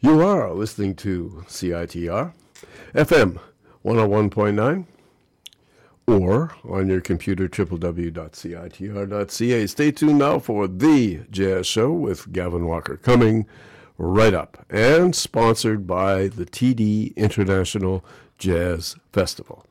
You are listening to CITR FM 101.9 or on your computer www.citr.ca. Stay tuned now for The Jazz Show with Gavin Walker coming right up and sponsored by the TD International Jazz Festival.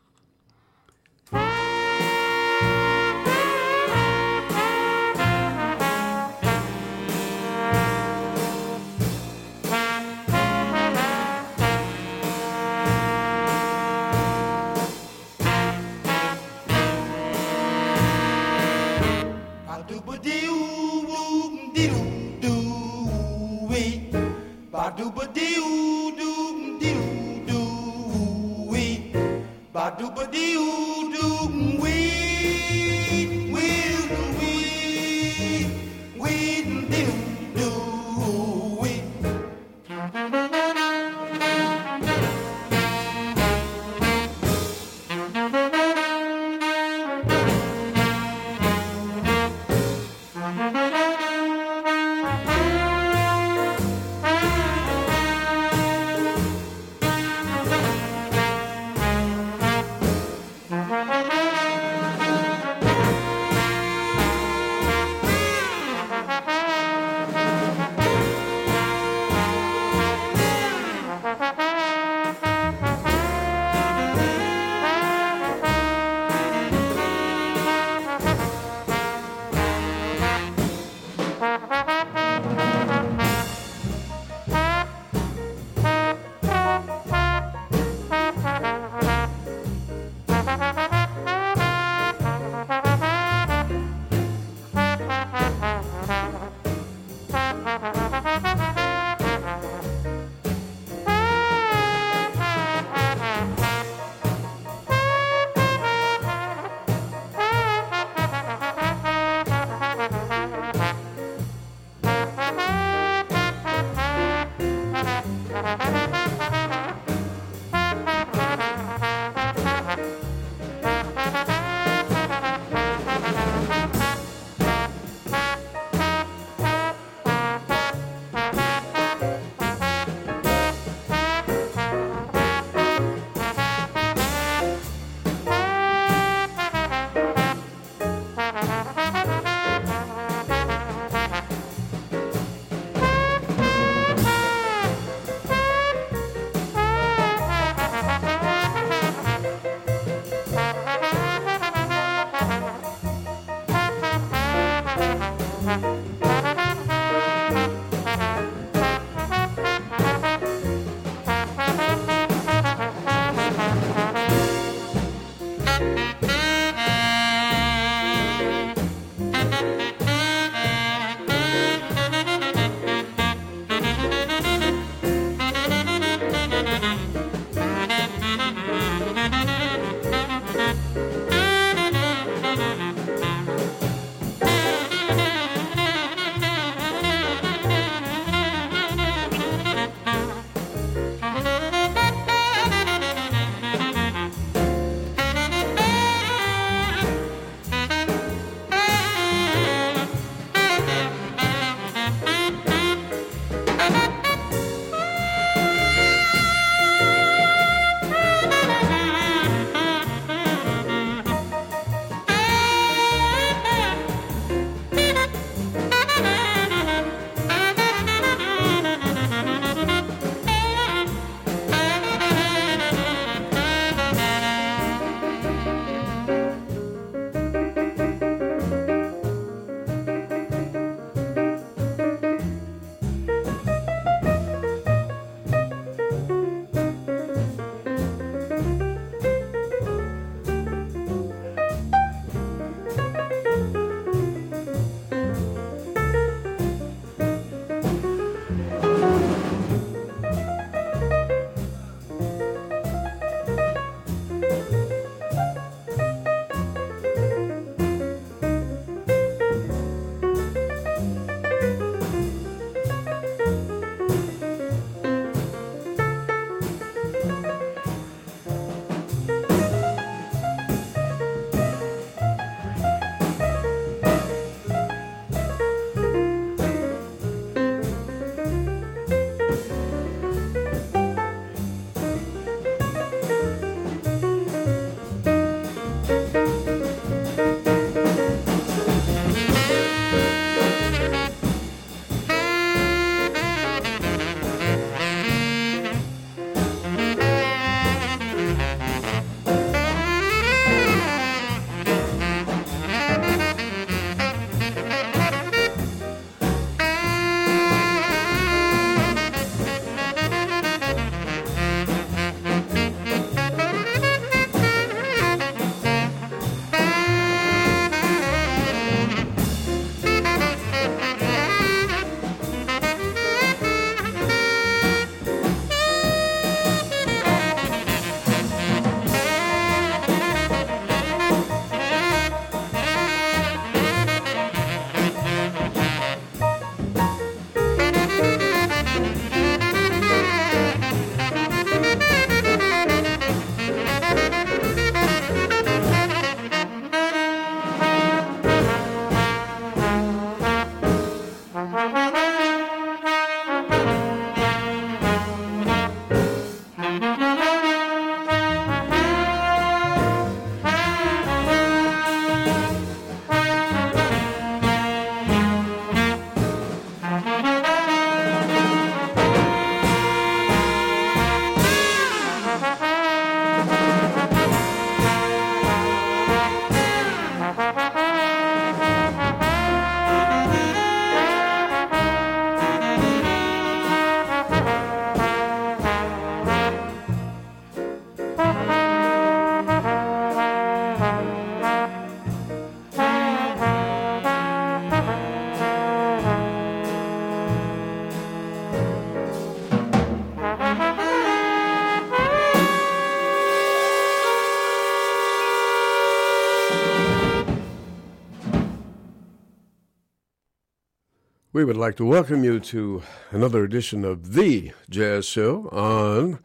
We would like to welcome you to another edition of The Jazz Show on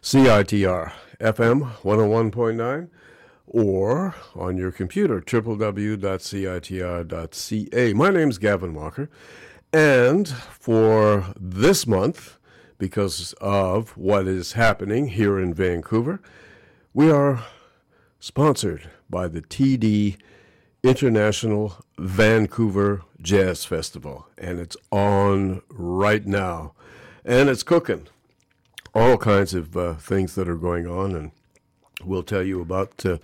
CITR FM 101.9 or on your computer, www.citr.ca. My name's Gavin Walker, and for this month, because of what is happening here in Vancouver, we are sponsored by the TD International Vancouver Jazz Festival, and it's on right now, and it's cooking. All kinds of uh, things that are going on, and we'll tell you about. Uh,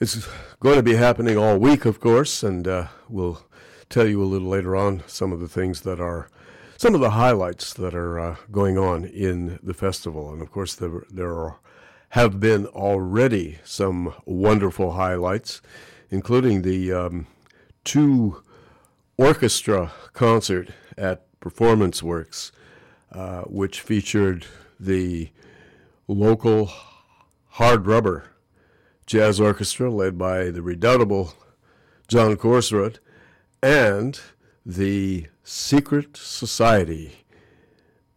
it's going to be happening all week, of course, and uh, we'll tell you a little later on some of the things that are some of the highlights that are uh, going on in the festival, and of course there there are, have been already some wonderful highlights including the um, two orchestra concert at Performance Works, uh, which featured the local Hard Rubber Jazz Orchestra led by the redoubtable John Korsrud and the Secret Society,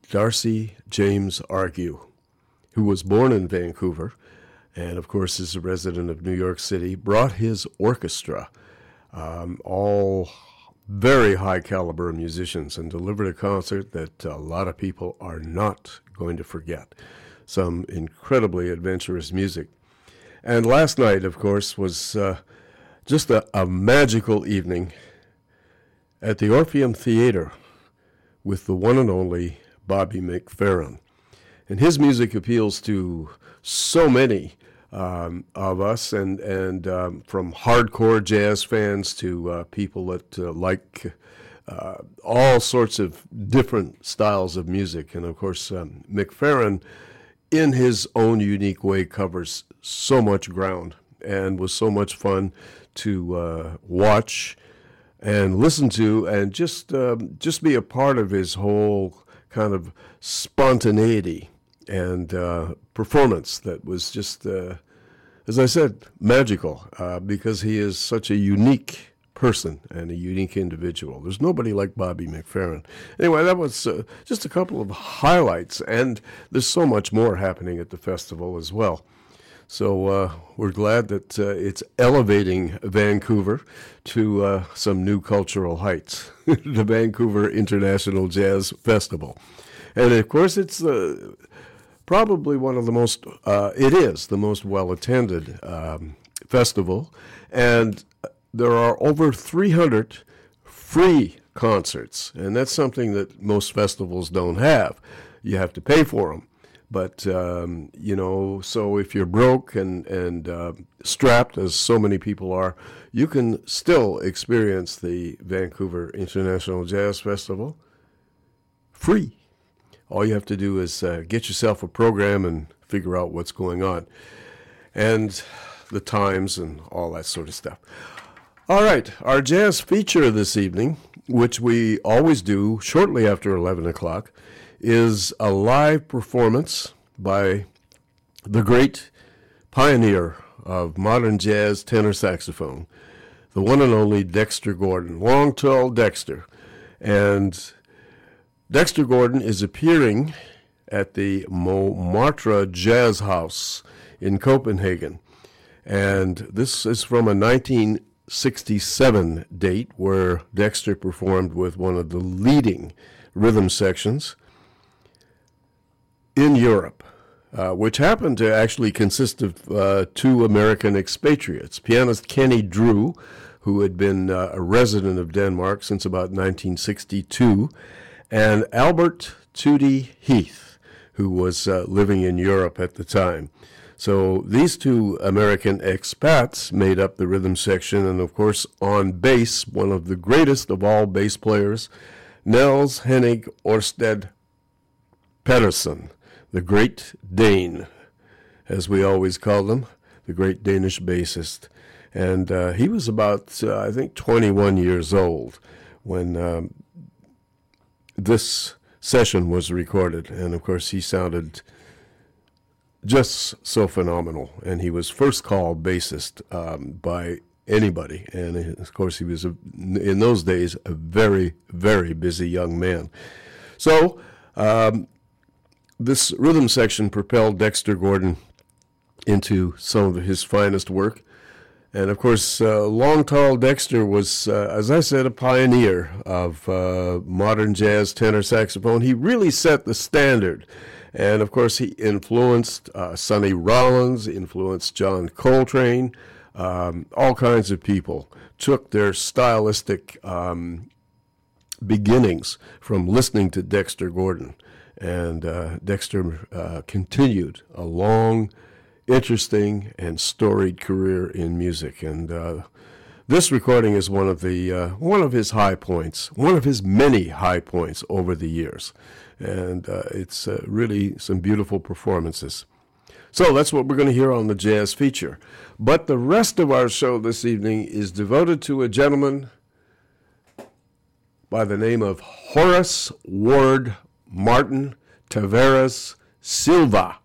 Darcy James Argue, who was born in Vancouver and of course is a resident of New York City, brought his orchestra, um, all very high caliber musicians, and delivered a concert that a lot of people are not going to forget. Some incredibly adventurous music. And last night, of course, was uh, just a, a magical evening at the Orpheum Theater with the one and only Bobby McFerrin. And his music appeals to so many um, of us, and and um, from hardcore jazz fans to uh, people that uh, like uh, all sorts of different styles of music, and of course um, McFerrin, in his own unique way, covers so much ground and was so much fun to uh, watch and listen to, and just um, just be a part of his whole kind of spontaneity and uh, performance that was just, uh, as I said, magical uh, because he is such a unique person and a unique individual. There's nobody like Bobby McFerrin. Anyway, that was uh, just a couple of highlights, and there's so much more happening at the festival as well. So uh, we're glad that uh, it's elevating Vancouver to some new cultural heights, the Vancouver International Jazz Festival. And of course, it's uh, probably one of the most, uh, it is the most well attended um, festival. And there are over 300 free concerts. And that's something that most festivals don't have. You have to pay for them. But, um, you know, so if you're broke and, and uh, strapped, as so many people are, you can still experience the Vancouver International Jazz Festival free all you have to do is uh, get yourself a program and figure out what's going on and the times and all that sort of stuff. All right, our jazz feature this evening, which we always do shortly after 11 o'clock, is a live performance by the great pioneer of modern jazz tenor saxophone, the one and only Dexter Gordon, long tall Dexter. And Dexter Gordon is appearing at the Montmartre Jazz House in Copenhagen. And this is from a 1967 date where Dexter performed with one of the leading rhythm sections in Europe, uh, which happened to actually consist of uh, two American expatriates pianist Kenny Drew, who had been uh, a resident of Denmark since about 1962 and Albert Tootie Heath, who was uh, living in Europe at the time. So these two American expats made up the rhythm section, and of course, on bass, one of the greatest of all bass players, Niels Henning Orsted Pedersen, the Great Dane, as we always call him, the great Danish bassist. And uh, he was about, uh, I think, 21 years old when um, this session was recorded, and of course, he sounded just so phenomenal. And he was first called bassist um, by anybody. And of course, he was, a, in those days, a very, very busy young man. So, um, this rhythm section propelled Dexter Gordon into some of his finest work. And of course, uh, Long Tall Dexter was, uh, as I said, a pioneer of uh, modern jazz tenor saxophone. He really set the standard. And of course, he influenced uh, Sonny Rollins, influenced John Coltrane, um, all kinds of people took their stylistic um, beginnings from listening to Dexter Gordon. And uh, Dexter uh, continued a long, interesting, and storied career in music. And uh, this recording is one of the uh, one of his high points, one of his many high points over the years. And uh, it's uh, really some beautiful performances. So that's what we're going to hear on the jazz feature. But the rest of our show this evening is devoted to a gentleman by the name of Horace Ward Martin Tavares Silva,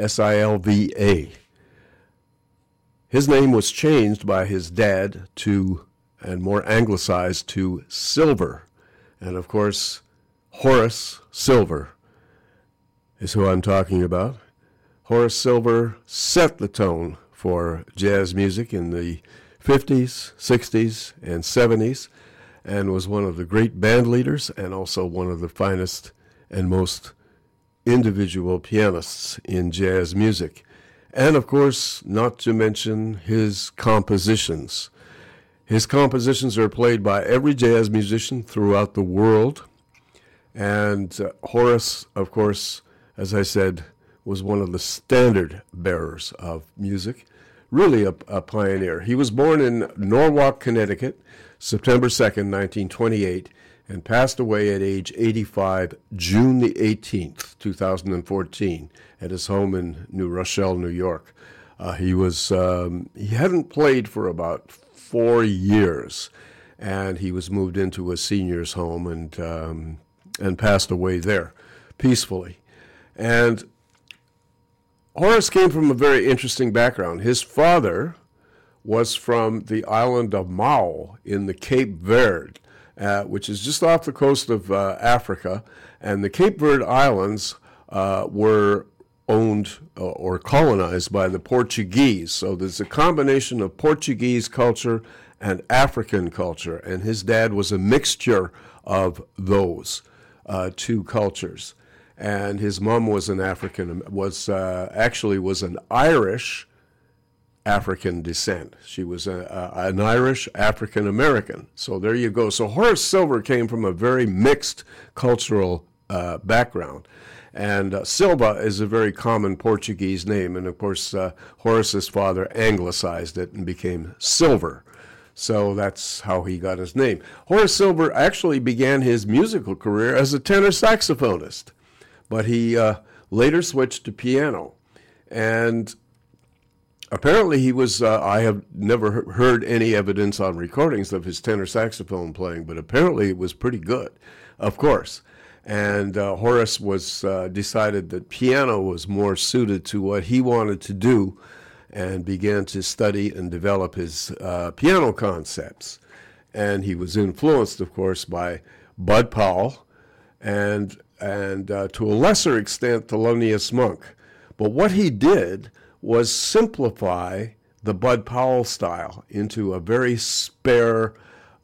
S I L V A. His name was changed by his dad to, and more anglicized to Silver. And of course, Horace Silver is who I'm talking about. Horace Silver set the tone for jazz music in the 50s, 60s, and 70s and was one of the great band leaders and also one of the finest and most individual pianists in jazz music. And of course, not to mention his compositions. His compositions are played by every jazz musician throughout the world. And uh, Horace, of course, as I said, was one of the standard bearers of music, really a, a pioneer. He was born in Norwalk, Connecticut, September 2nd, 1928, and passed away at age 85, June the 18th, 2014, at his home in New Rochelle, New York. Uh, he was um, he hadn't played for about four years, and he was moved into a senior's home and um, and passed away there peacefully. And Horace came from a very interesting background. His father was from the island of Maio in the Cape Verde, uh, which is just off the coast of uh, Africa. And the Cape Verde Islands uh, were owned uh, or colonized by the Portuguese. So there's a combination of Portuguese culture and African culture. And his dad was a mixture of those uh, two cultures. And his mom was an African, was actually was an Irish African descent. She was a, a, an Irish African American. So there you go. So Horace Silver came from a very mixed cultural uh, background. And uh, Silva is a very common Portuguese name. And of course, uh, Horace's father anglicized it and became Silver. So that's how he got his name. Horace Silver actually began his musical career as a tenor saxophonist, but he uh, later switched to piano. And apparently he was uh, i have never heard any evidence on recordings of his tenor saxophone playing but apparently it was pretty good of course. And uh, horace was uh, decided that piano was more suited to what he wanted to do and began to study and develop his uh, piano concepts. And he was influenced of course by bud powell and and uh, to a lesser extent thelonious monk. But what he did was simplify the Bud Powell style into a very spare,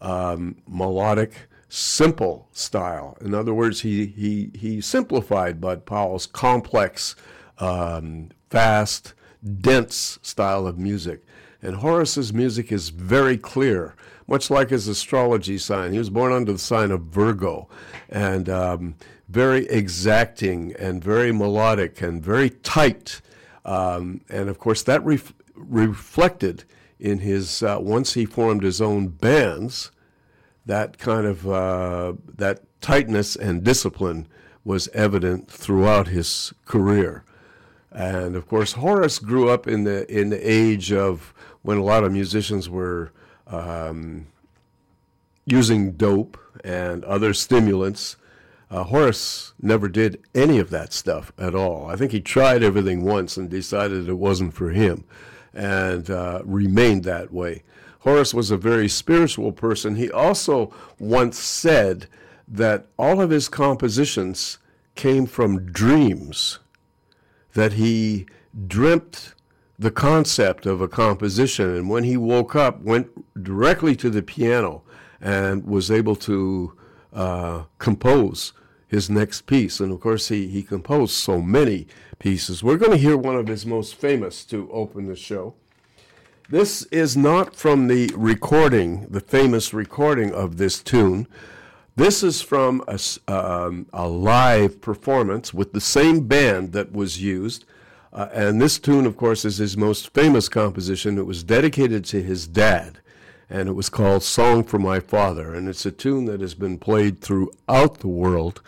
um, melodic, simple style. In other words, he, he, he simplified Bud Powell's complex, um, fast, dense style of music. And Horace's music is very clear, much like his astrology sign. He was born under the sign of Virgo, and um, very exacting and very melodic and very tight um, and of course, that ref- reflected in his, uh, once he formed his own bands, that kind of, uh, that tightness and discipline was evident throughout his career. And of course, Horace grew up in the, in the age of when a lot of musicians were um, using dope and other stimulants uh, Horace never did any of that stuff at all. I think he tried everything once and decided it wasn't for him and uh, remained that way. Horace was a very spiritual person. He also once said that all of his compositions came from dreams, that he dreamt the concept of a composition, and when he woke up, went directly to the piano and was able to uh, compose his next piece. And of course, he, he composed so many pieces. We're going to hear one of his most famous to open the show. This is not from the recording, the famous recording of this tune. This is from a, um, a live performance with the same band that was used. Uh, and this tune, of course, is his most famous composition. It was dedicated to his dad, and it was called Song for My Father. And it's a tune that has been played throughout the world.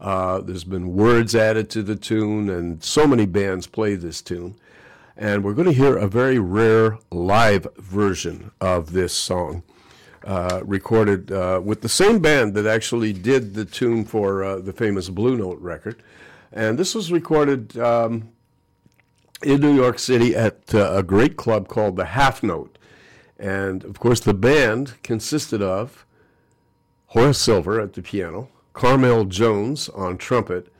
Uh, there's been words added to the tune, and so many bands play this tune and we're going to hear a very rare live version of this song. Uh, recorded uh, with the same band that actually did the tune for uh, the famous Blue Note record. And this was recorded um, in New York City at uh, a great club called the Half Note. And of course, the band consisted of Horace Silver at the piano, Carmell Jones on trumpet,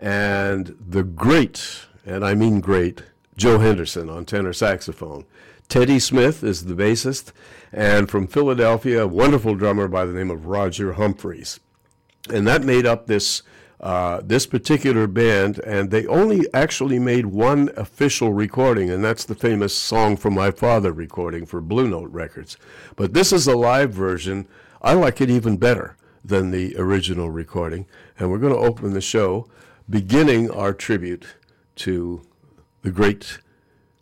and the great, and I mean great, Joe Henderson on tenor saxophone. Teddy Smith is the bassist, and from Philadelphia, a wonderful drummer by the name of Roger Humphries. And that made up this uh, this particular band, and they only actually made one official recording, and that's the famous Song for My Father recording for Blue Note Records. But this is a live version. I like it even better than the original recording, and we're going to open the show beginning our tribute to the great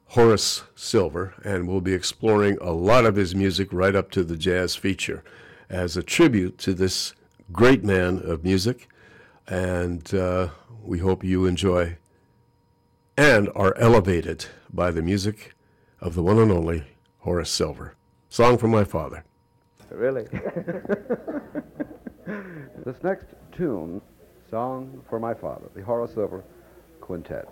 Horace Silver, and we'll be exploring a lot of his music right up to the jazz feature as a tribute to this great man of music. And uh, we hope you enjoy and are elevated by the music of the one and only Horace Silver. Song from my father. Really? this next tune, Song for My Father, the Horace Silver Quintet.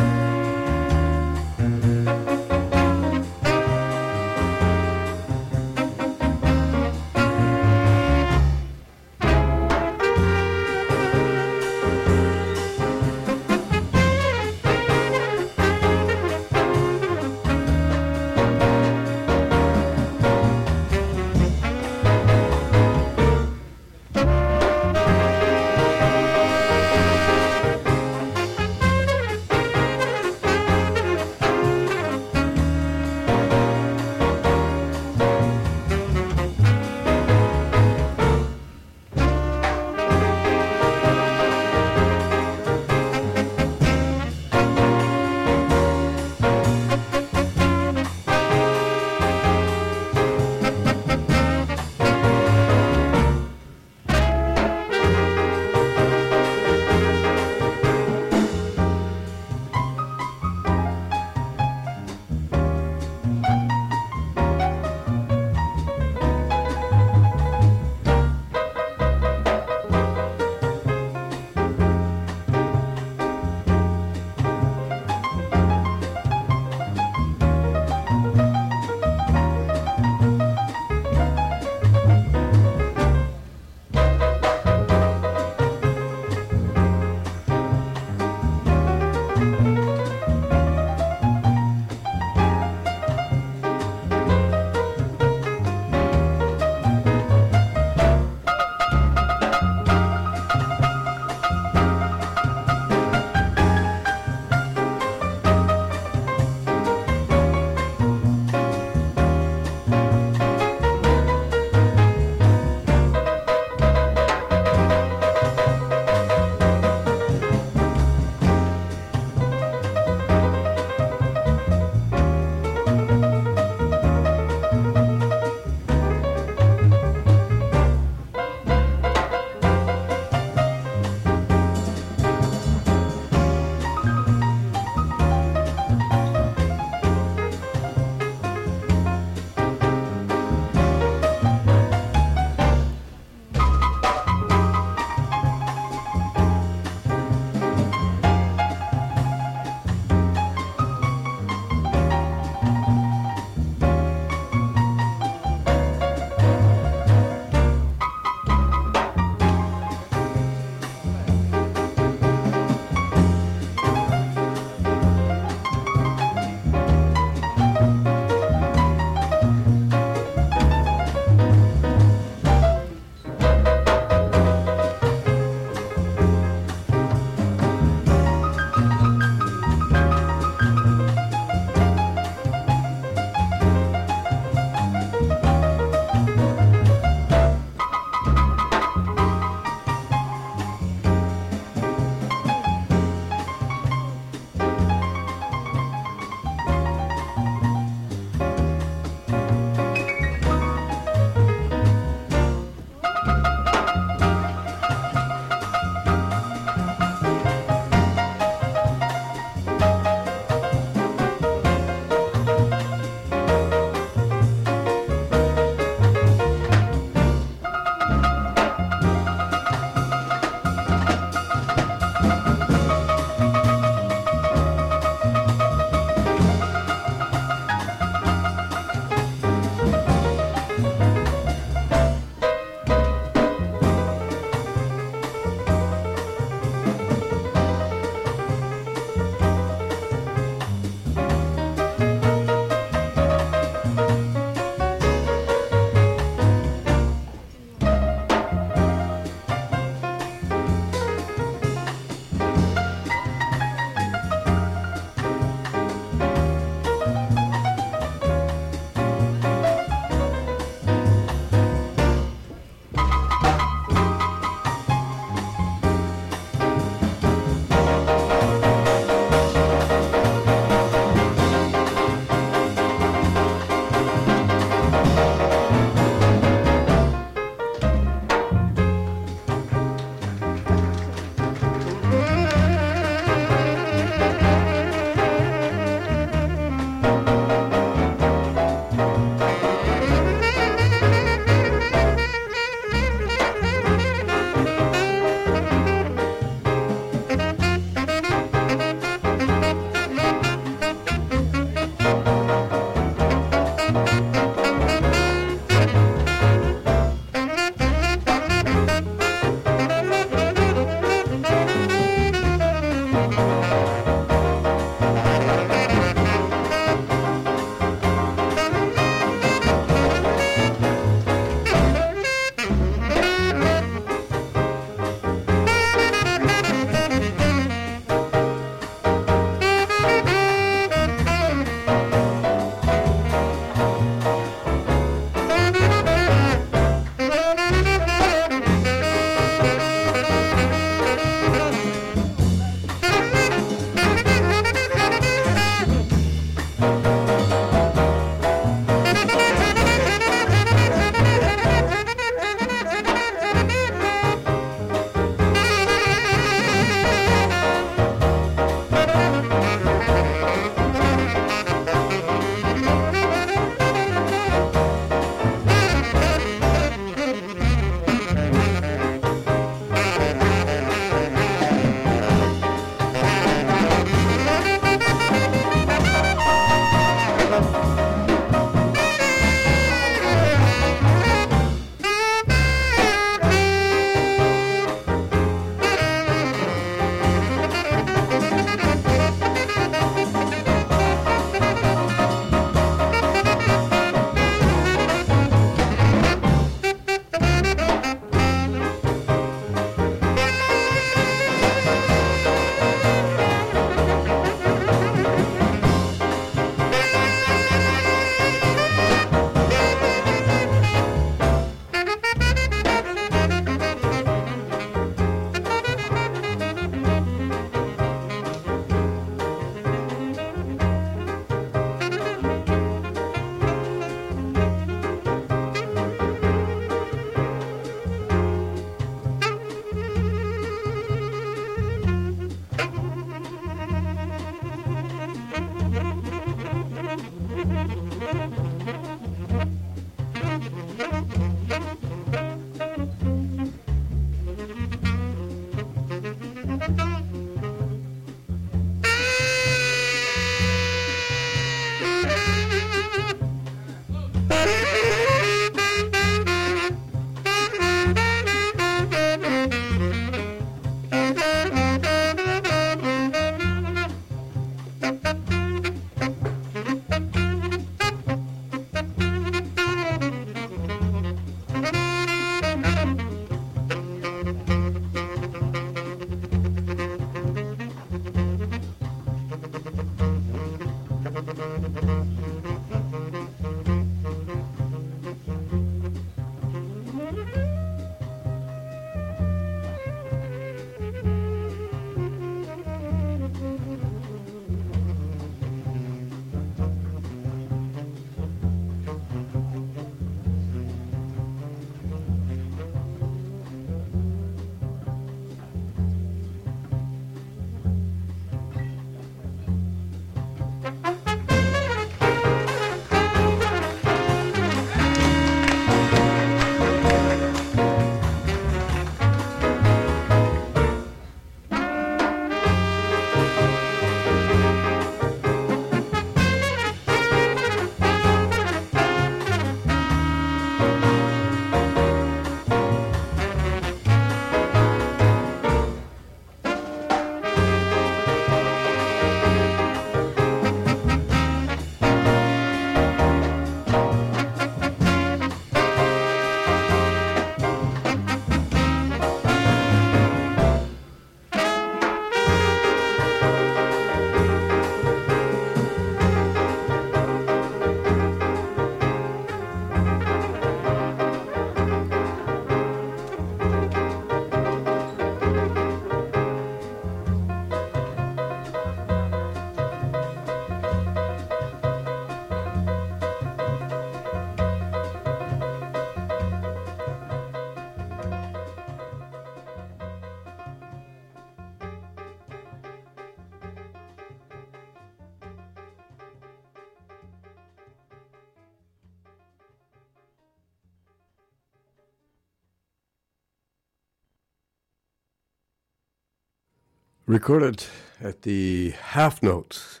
Recorded at the Half Notes,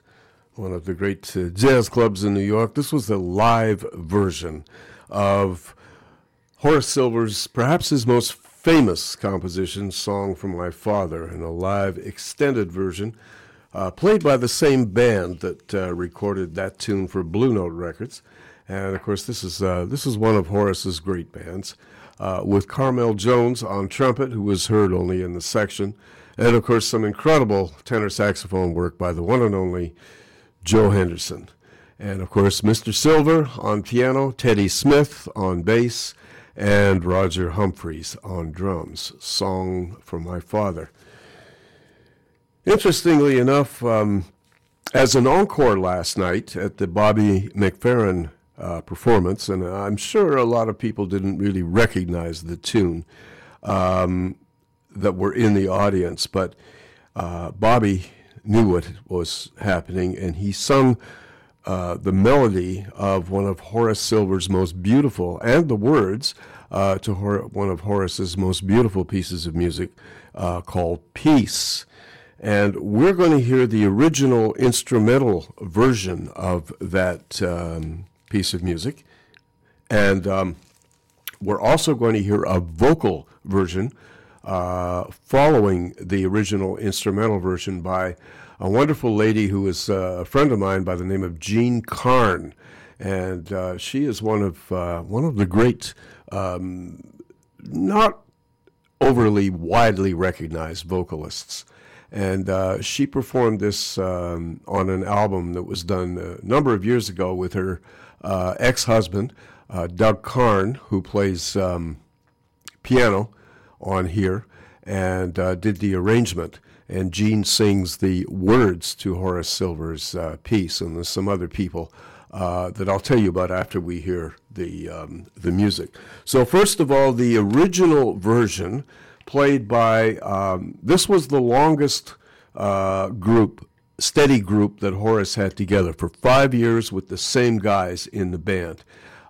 one of the great uh, jazz clubs in New York. This was a live version of Horace Silver's perhaps his most famous composition, Song for My Father, in a live extended version, uh, played by the same band that uh, recorded that tune for Blue Note Records. And of course, this is, uh, this is one of Horace's great bands, uh, with Carmell Jones on trumpet, who was heard only in the section. And of course, some incredible tenor saxophone work by the one and only Joe Henderson. And of course, Mr. Silver on piano, Teddy Smith on bass, and Roger Humphries on drums. Song for My Father. Interestingly enough, um, as an encore last night at the Bobby McFerrin uh, performance, and I'm sure a lot of people didn't really recognize the tune. Um, that were in the audience, but uh, Bobby knew what was happening, and he sung uh, the melody of one of Horace Silver's most beautiful, and the words uh, to Hor- one of Horace's most beautiful pieces of music uh, called Peace. And we're going to hear the original instrumental version of that um, piece of music. And um, we're also going to hear a vocal version uh, following the original instrumental version by a wonderful lady who is uh, a friend of mine by the name of Jean Carn, and uh, she is one of uh, one of the great, um, not overly widely recognized vocalists. And uh, she performed this um, on an album that was done a number of years ago with her uh, ex husband, Doug Carn, who plays um, piano on here and uh, did the arrangement. And Jean sings the words to Horace Silver's uh, piece, and there's some other people uh, that I'll tell you about after we hear the um, the music. So first of all, the original version, played by um, this was the longest uh, group steady group that Horace had together for five years with the same guys in the band.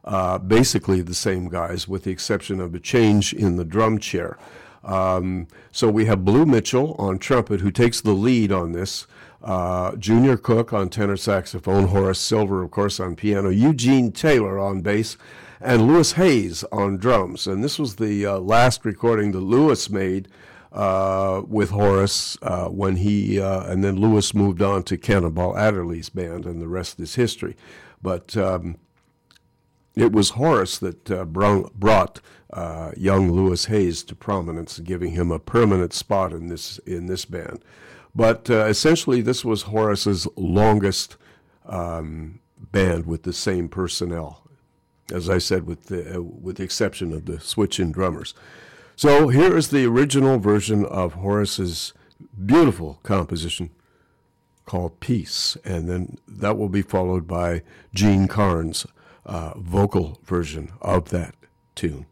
Uh, basically, the same guys, with the exception of a change in the drum chair. Um, so we have Blue Mitchell on trumpet, who takes the lead on this. Uh, Junior Cook on tenor saxophone, Horace Silver, of course, on piano, Eugene Taylor on bass, and Louis Hayes on drums. And this was the uh, last recording that Louis made uh, with Horace uh, when he, uh, and then Louis moved on to Cannonball Adderley's band, and the rest is history. But um, it was Horace that uh, brought uh, young Louis Hayes to prominence, giving him a permanent spot in this in this band. But uh, essentially, this was Horace's longest um, band with the same personnel, as I said, with the with the exception of the switch in drummers. So here is the original version of Horace's beautiful composition called Peace, and then that will be followed by Jean Carn's uh, vocal version of that tune.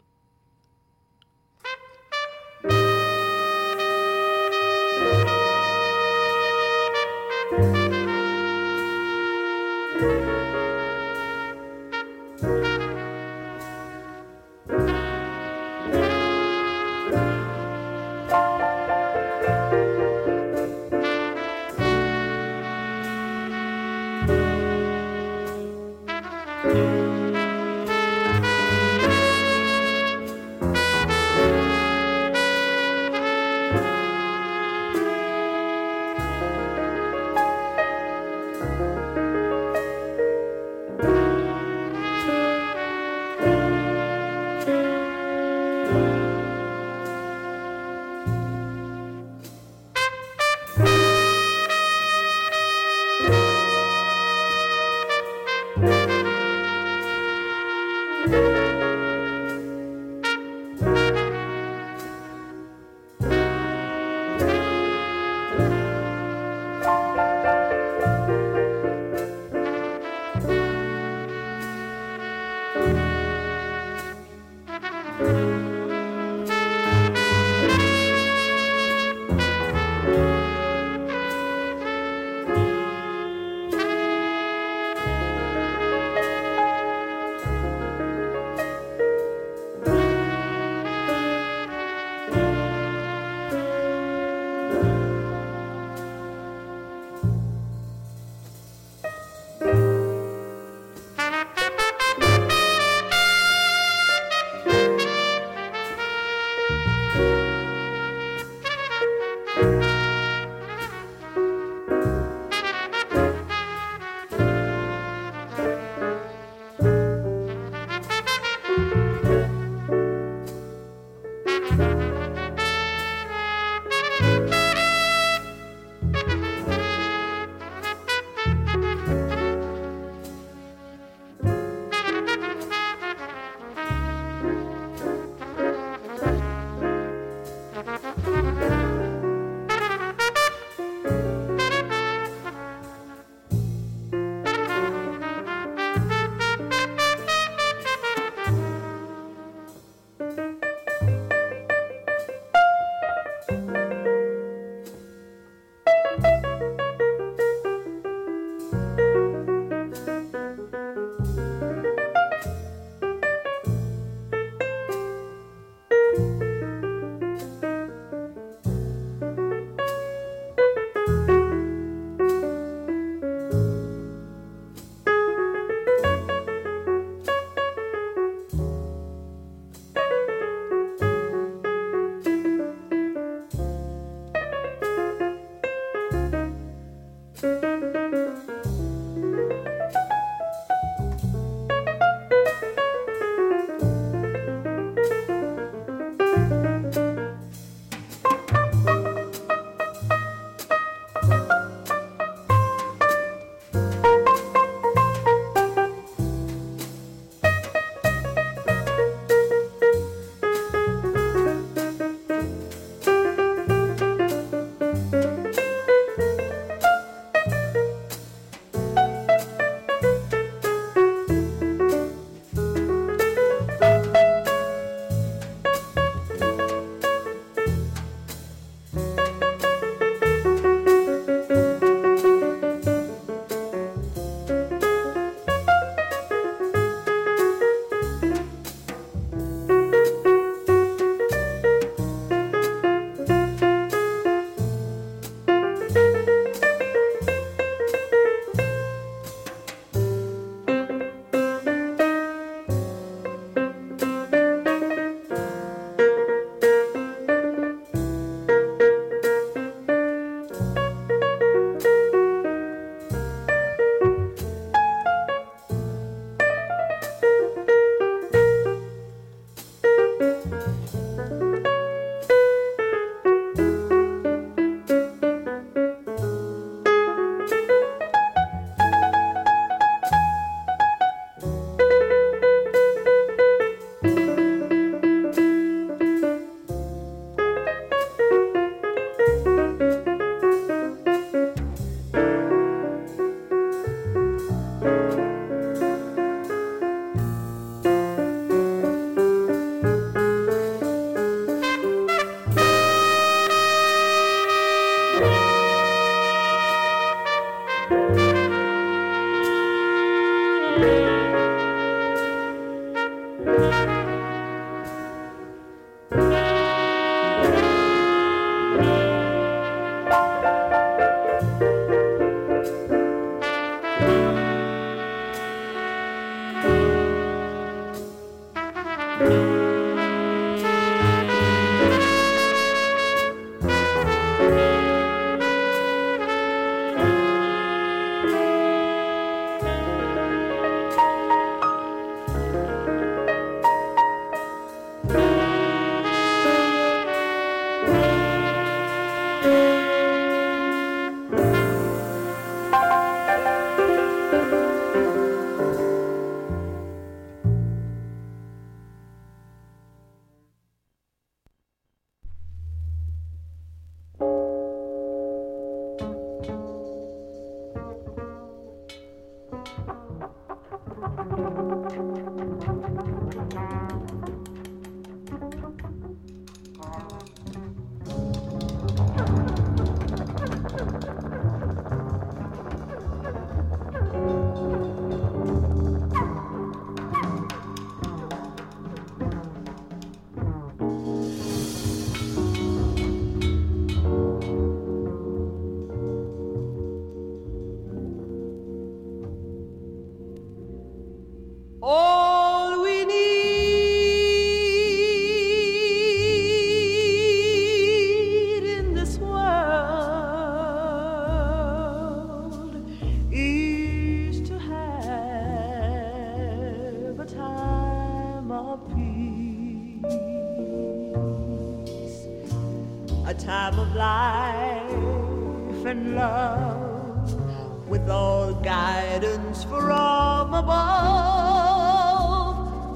a time of life and love with all guidance from above.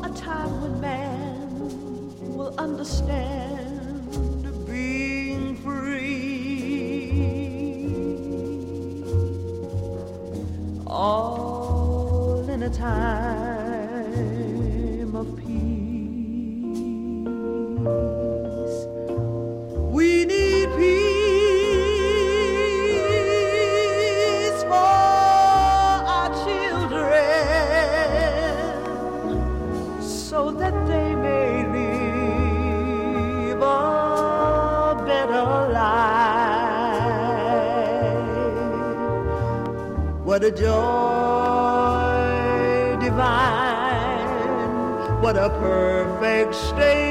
A time when man will understand being free. All in a time What a joy divine, what a perfect state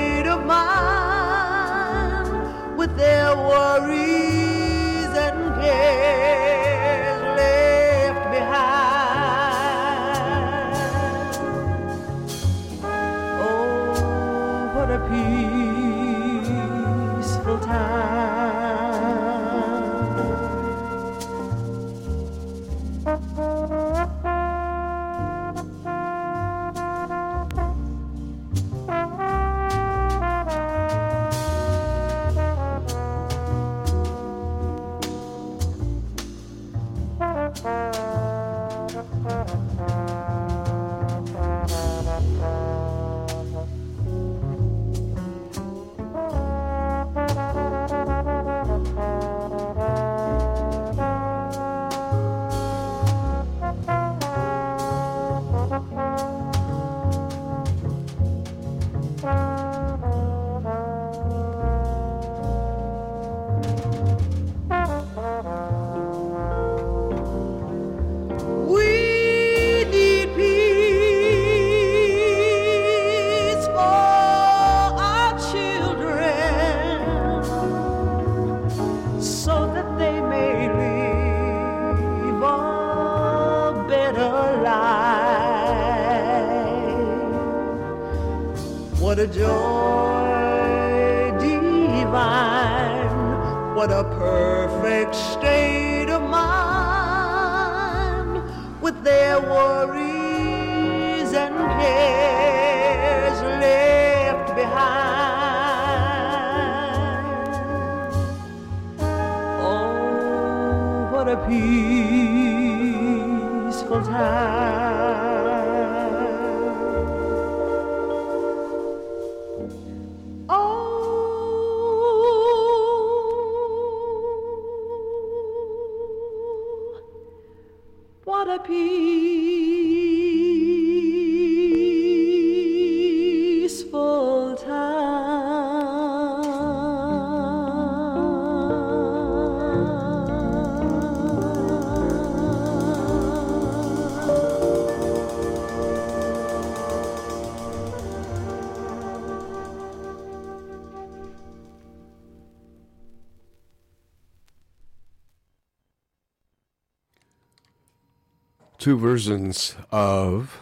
two versions of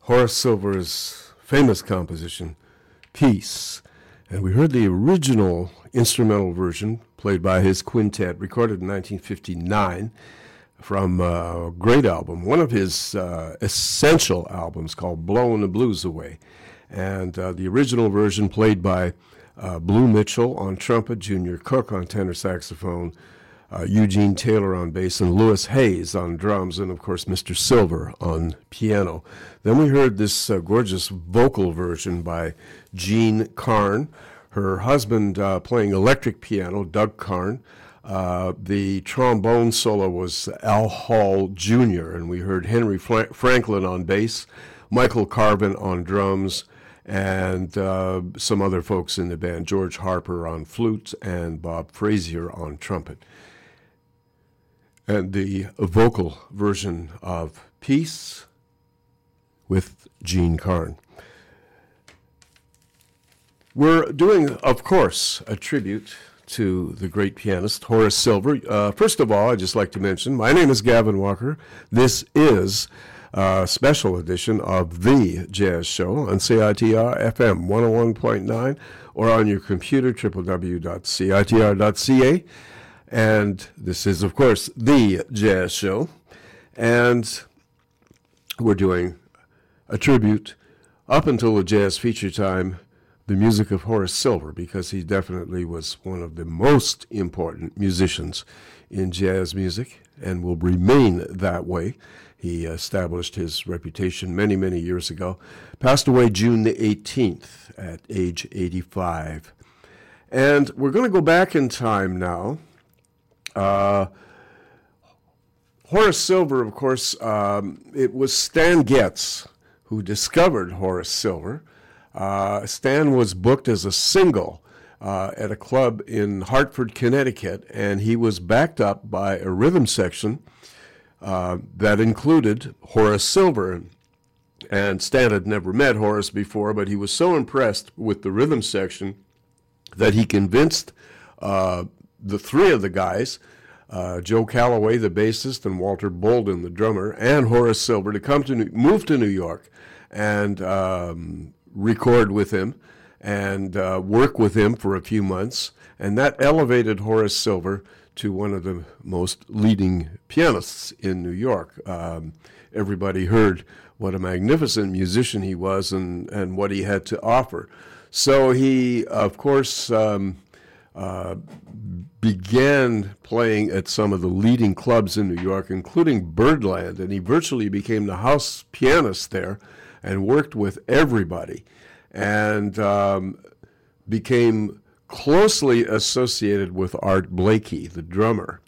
Horace Silver's famous composition, Peace. And we heard the original instrumental version played by his quintet, recorded in 1959 from a great album, one of his uh, essential albums called Blowing the Blues Away. And uh, the original version played by uh, Blue Mitchell on trumpet, Junior Cook on tenor saxophone, uh, Eugene Taylor on bass, and Louis Hayes on drums, and of course Mr. Silver on piano. Then we heard this uh, gorgeous vocal version by Jean Carn, her husband uh, playing electric piano, Doug Carn. Uh, the trombone solo was Al Hall Jr., and we heard Henry Fra- Franklin on bass, Michael Carvin on drums, and uh, some other folks in the band, George Harper on flute and Bob Frazier on trumpet. And the vocal version of Peace with Jean Carn. We're doing, of course, a tribute to the great pianist Horace Silver. Uh, first of all, I'd just like to mention my name is Gavin Walker. This is a special edition of The Jazz Show on CITR FM 101.9 or on your computer, www.citr.ca. And this is, of course, The Jazz Show. And we're doing a tribute up until the jazz feature time the music of Horace Silver because he definitely was one of the most important musicians in jazz music and will remain that way. He established his reputation many, many years ago. Passed away June the 18th at age 85. And we're going to go back in time now. Uh, Horace Silver, of course, um, it was Stan Getz who discovered Horace Silver. Uh, Stan was booked as a single uh, at a club in Hartford, Connecticut, and he was backed up by a rhythm section uh, that included Horace Silver. And Stan had never met Horace before, but he was so impressed with the rhythm section that he convinced uh, the three of the guys. Uh, Joe Calloway, the bassist, and Walter Bolden, the drummer, and Horace Silver to come to New- move to New York and um, record with him and uh, work with him for a few months. And that elevated Horace Silver to one of the most leading pianists in New York. Um, everybody heard what a magnificent musician he was and, and what he had to offer. So he, of course, um, began playing at some of the leading clubs in New York, including Birdland, and he virtually became the house pianist there and worked with everybody and um, became closely associated with Art Blakey, the drummer.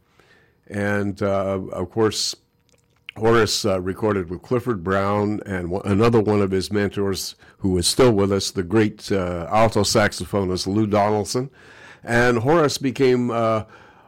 And uh, of course, Horace uh, recorded with Clifford Brown and w- another one of his mentors who is still with us, the great uh, alto saxophonist Lou Donaldson. And Horace became uh,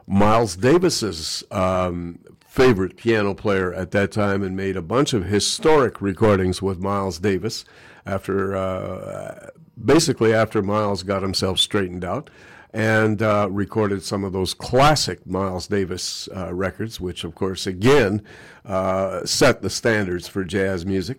Miles Davis's um, favorite piano player at that time and made a bunch of historic recordings with Miles Davis after uh, basically after Miles got himself straightened out and uh, recorded some of those classic Miles Davis uh, records, which of course again uh, set the standards for jazz music.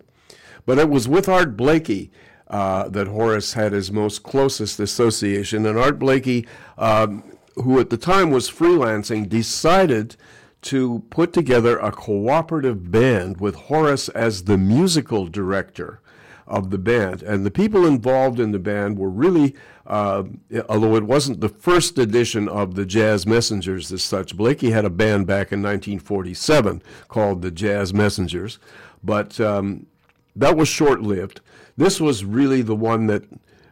But it was with Art Blakey uh, that Horace had his most closest association, and Art Blakey, um, who at the time was freelancing, decided to put together a cooperative band with Horace as the musical director of the band. And the people involved in the band were really, uh, although it wasn't the first edition of the Jazz Messengers as such, Blakey had a band back in 1947 called the Jazz Messengers, but um, that was short lived. This was really the one that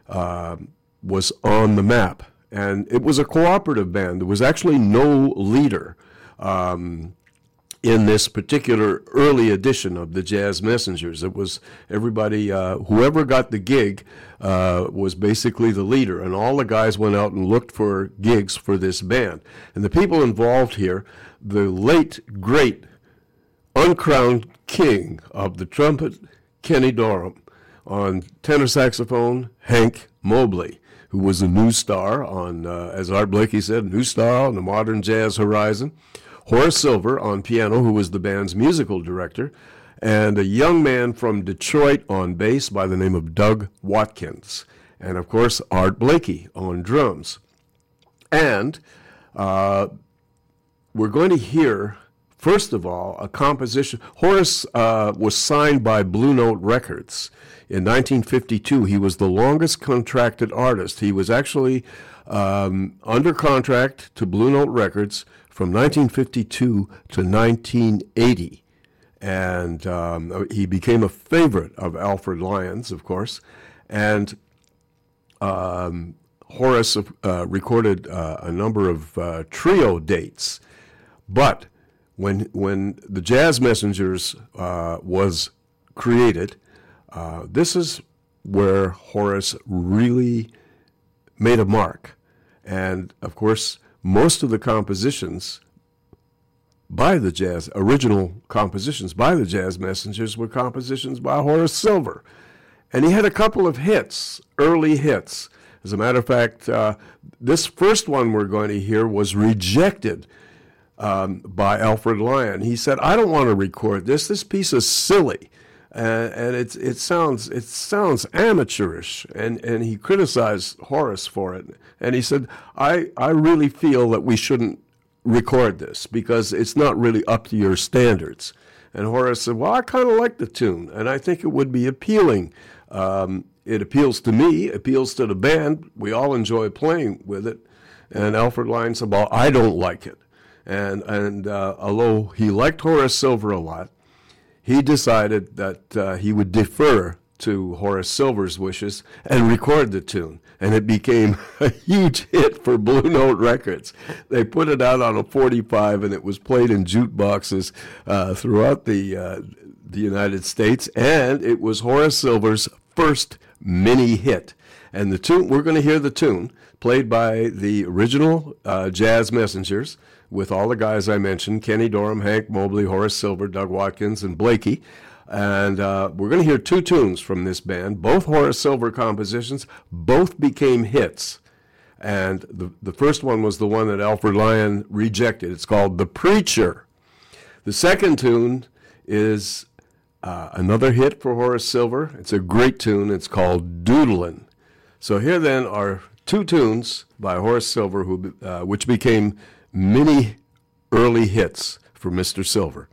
uh, was on the map. And it was a cooperative band. There was actually no leader. Um, in this particular early edition of the Jazz Messengers. It was everybody, uh, whoever got the gig uh, was basically the leader, and all the guys went out and looked for gigs for this band. And the people involved here, the late, great, uncrowned king of the trumpet, Kenny Dorham, on tenor saxophone, Hank Mobley. Who was a new star on, uh, as Art Blakey said, new star on the modern jazz horizon. Horace Silver on piano, who was the band's musical director, and a young man from Detroit on bass by the name of Doug Watkins. And of course, Art Blakey on drums. And uh, we're going to hear, first of all, a composition. Horace uh, was signed by Blue Note Records. In 1952, he was the longest contracted artist. He was actually um, under contract to Blue Note Records from 1952 to 1980. And um, he became a favorite of Alfred Lyons, of course. And um, Horace uh, recorded uh, a number of uh, trio dates. But when, when the Jazz Messengers uh, was created, uh, this is where Horace really made a mark. And of course, most of the compositions by the jazz, original compositions by the Jazz Messengers were compositions by Horace Silver. And he had a couple of hits, early hits. As a matter of fact, uh, this first one we're going to hear was rejected um, by Alfred Lion. He said, I don't want to record this. This piece is silly and, and it it sounds it sounds amateurish, and and he criticized Horace for it, and he said, I I really feel that we shouldn't record this because it's not really up to your standards. And Horace said, Well, I kind of like the tune, and I think it would be appealing. Um, it appeals to me, appeals to the band. We all enjoy playing with it. And Alfred Lion said, Well, I don't like it. And, and uh, although he liked Horace Silver a lot, he decided that uh, he would defer to Horace Silver's wishes and record the tune. And it became a huge hit for Blue Note Records. They put it out on a 45 and it was played in jukeboxes uh, throughout the, uh, the United States. And it was Horace Silver's first mini hit. And the tune, we're going to hear the tune played by the original uh, Jazz Messengers with all the guys I mentioned Kenny Dorham, Hank Mobley, Horace Silver, Doug Watkins, and Blakey. And uh, we're going to hear two tunes from this band, both Horace Silver compositions. Both became hits. And the, the first one was the one that Alfred Lion rejected. It's called The Preacher. The second tune is uh, another hit for Horace Silver. It's a great tune. It's called Doodlin'. So here then are two tunes by Horace Silver, who, uh, which became many early hits for Mr. Silver.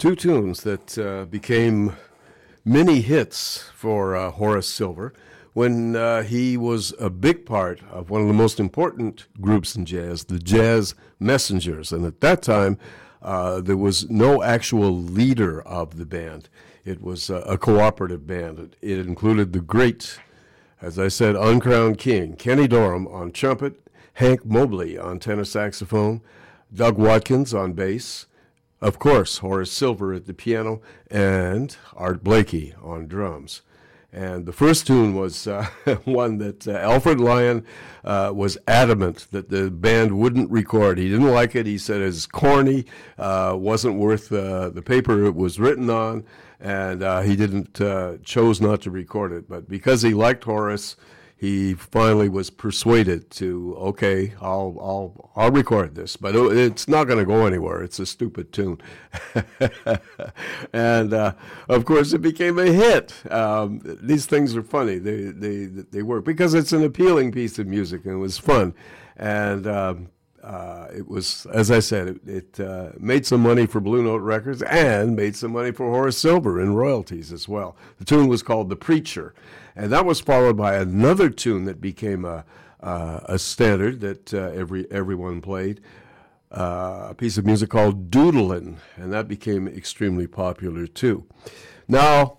Two tunes that uh, became mini hits for uh, Horace Silver when uh, he was a big part of one of the most important groups in jazz, the Jazz Messengers. And at that time, uh, there was no actual leader of the band. It was a, cooperative band. It, it included the great, as I said, uncrowned king, Kenny Dorham on trumpet, Hank Mobley on tenor saxophone, Doug Watkins on bass, of course, Horace Silver at the piano and Art Blakey on drums. And the first tune was uh, one that uh, Alfred Lion uh, was adamant that the band wouldn't record. He didn't like it. He said it's corny, uh, wasn't worth uh, the paper it was written on, and uh, he didn't chose not to record it. But because he liked Horace, he finally was persuaded to okay i'll i'll i'll record this but it's not going to go anywhere. It's a stupid tune. And uh, of course it became a hit. Um, these things are funny. They they they work because it's an appealing piece of music and it was fun. And um, uh, it was, as I said, it, it uh, made some money for Blue Note Records and made some money for Horace Silver in royalties as well. The tune was called "The Preacher," and that was followed by another tune that became a uh, a standard that uh, every everyone played. uh, a piece of music called Doodlin', and that became extremely popular too. Now,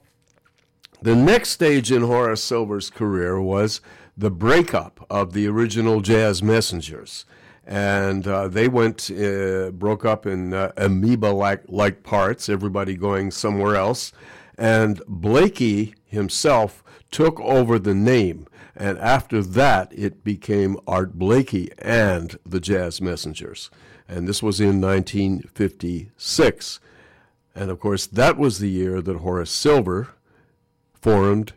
the next stage in Horace Silver's career was the breakup of the original Jazz Messengers. And uh, they went, uh, broke up in uh, amoeba like parts, everybody going somewhere else. And Blakey himself took over the name. And after that, it became Art Blakey and the Jazz Messengers. And this was in 1956. And of course, that was the year that Horace Silver formed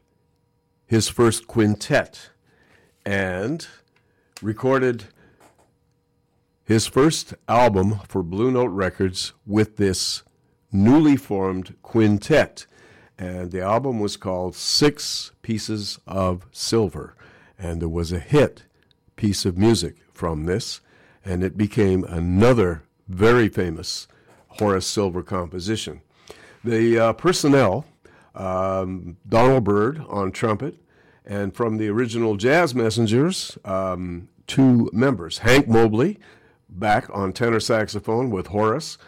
his first quintet and recorded his first album for Blue Note Records with this newly formed quintet. And the album was called Six Pieces of Silver. And there was a hit piece of music from this, and it became another very famous Horace Silver composition. The uh, personnel um, Donald Byrd on trumpet, and from the original Jazz Messengers, um, two members Hank Mobley, back on tenor saxophone with Horace,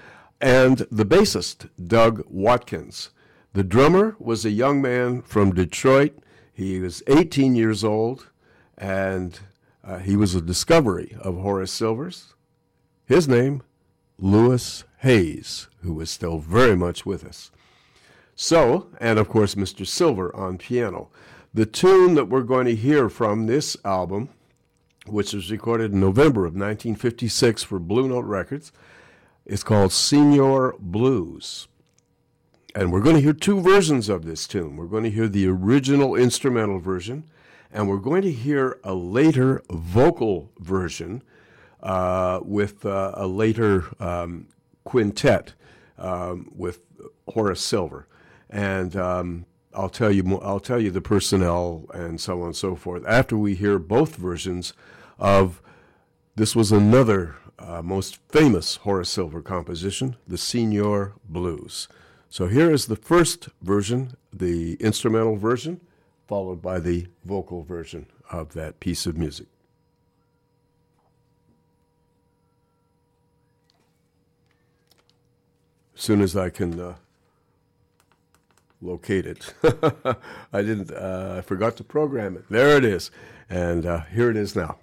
and the bassist, Doug Watkins. The drummer was a young man from Detroit. He was 18 years old, and uh, he was a discovery of Horace Silver's. His name, Louis Hayes, who was still very much with us. So, and of course, Mr. Silver on piano. The tune that we're going to hear from this album, which was recorded in November of 1956 for Blue Note Records, is called Senor Blues. And we're going to hear two versions of this tune. We're going to hear the original instrumental version, and we're going to hear a later vocal version uh, with uh, a later um, quintet um, with Horace Silver and um, I'll tell you I'll tell you the personnel and so on and so forth after we hear both versions of this was another uh, most famous Horace Silver composition, the Senor Blues. So here is the first version, the instrumental version, followed by the vocal version of that piece of music. As soon as I can uh, locate it. I didn't. Uh, I forgot to program it. There it is, and uh, here it is now.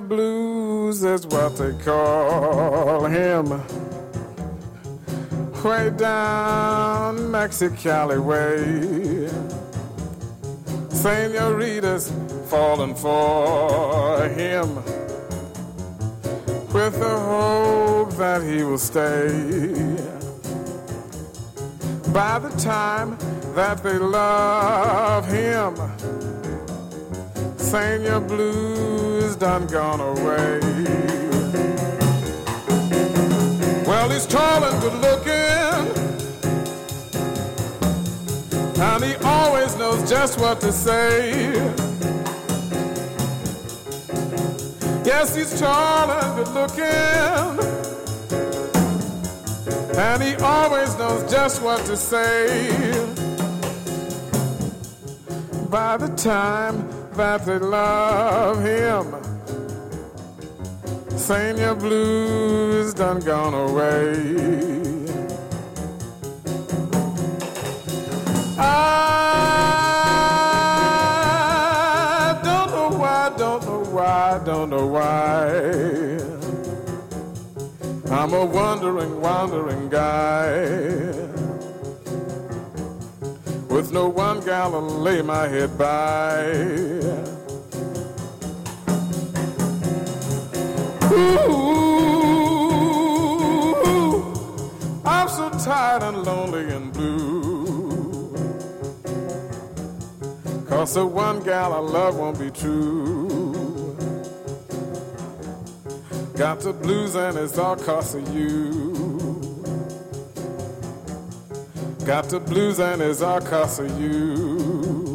Blues is what they call him. Way down Mexicali way. Senoritas falling for him with the hope that he will stay. By the time that they love him, Senor blues done gone away. Well, he's tall and good looking, and he always knows just what to say. Yes, he's tall and good looking, and he always knows just what to say. By the time that they love him. Senor blues done gone away. I don't know why, don't know why, don't know why. I'm a wandering, wandering guy with no one gal to lay my head by. Tired and lonely and blue. Cause the one gal I love won't be true. Got the blues and it's all cause of you. Got the blues and it's all cause of you.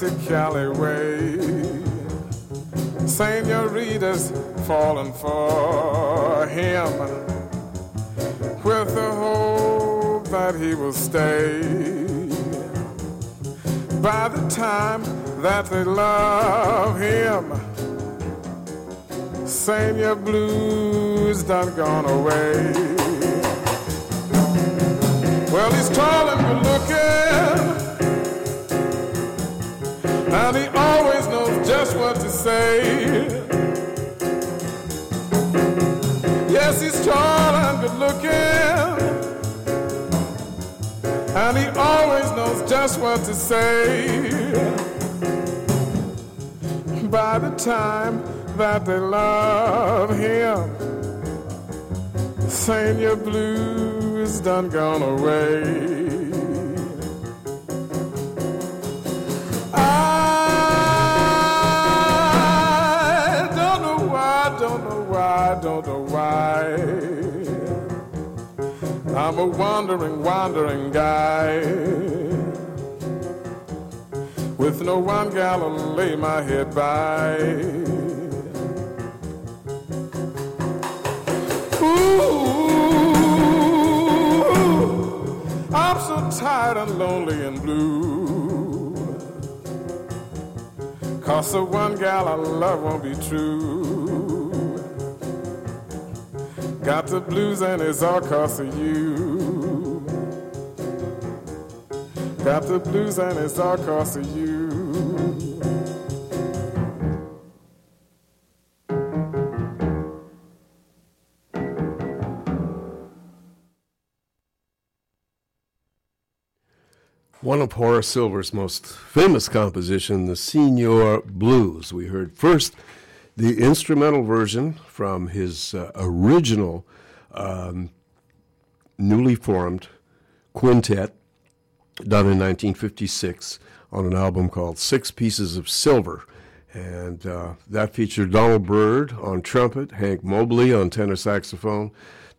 Down Mexicali way. Senoritas falling for him with the hope that he will stay. By the time that they love him, Senor Blues done gone away. Well, he's tall and good looking, say. Yes, he's tall and good looking, and he always knows just what to say. By the time that they love him, Senor Blues done gone away. I'm a wandering, wandering guy with no one gal to lay my head by. Ooh, I'm so tired and lonely and blue. Cause the one gal I love won't be true. Got the blues and it's all cause of you. Got the blues and it's all cause of you. One of Horace Silver's most famous compositions, the Senor Blues. We heard first the instrumental version from his uh, original um, newly formed quintet done in 1956 on an album called Six Pieces of Silver. And uh, that featured Donald Byrd on trumpet, Hank Mobley on tenor saxophone,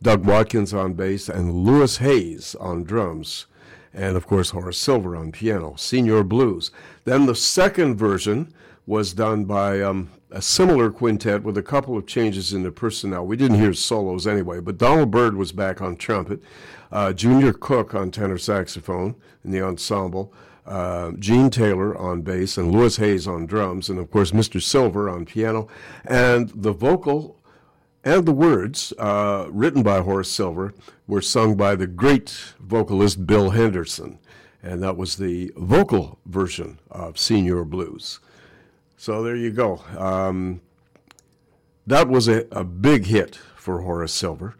Doug Watkins on bass, and Louis Hayes on drums. And of course, Horace Silver on piano, Senor Blues. Then the second version was done by um, a similar quintet with a couple of changes in the personnel. We didn't hear solos anyway, but Donald Byrd was back on trumpet, uh, Junior Cook on tenor saxophone in the ensemble, uh, Gene Taylor on bass, and Louis Hayes on drums, and of course Mr. Silver on piano. And the vocal and the words, uh, written by Horace Silver, were sung by the great vocalist Bill Henderson. And that was the vocal version of Senor Blues. So there you go. Um, that was a, a big hit for Horace Silver.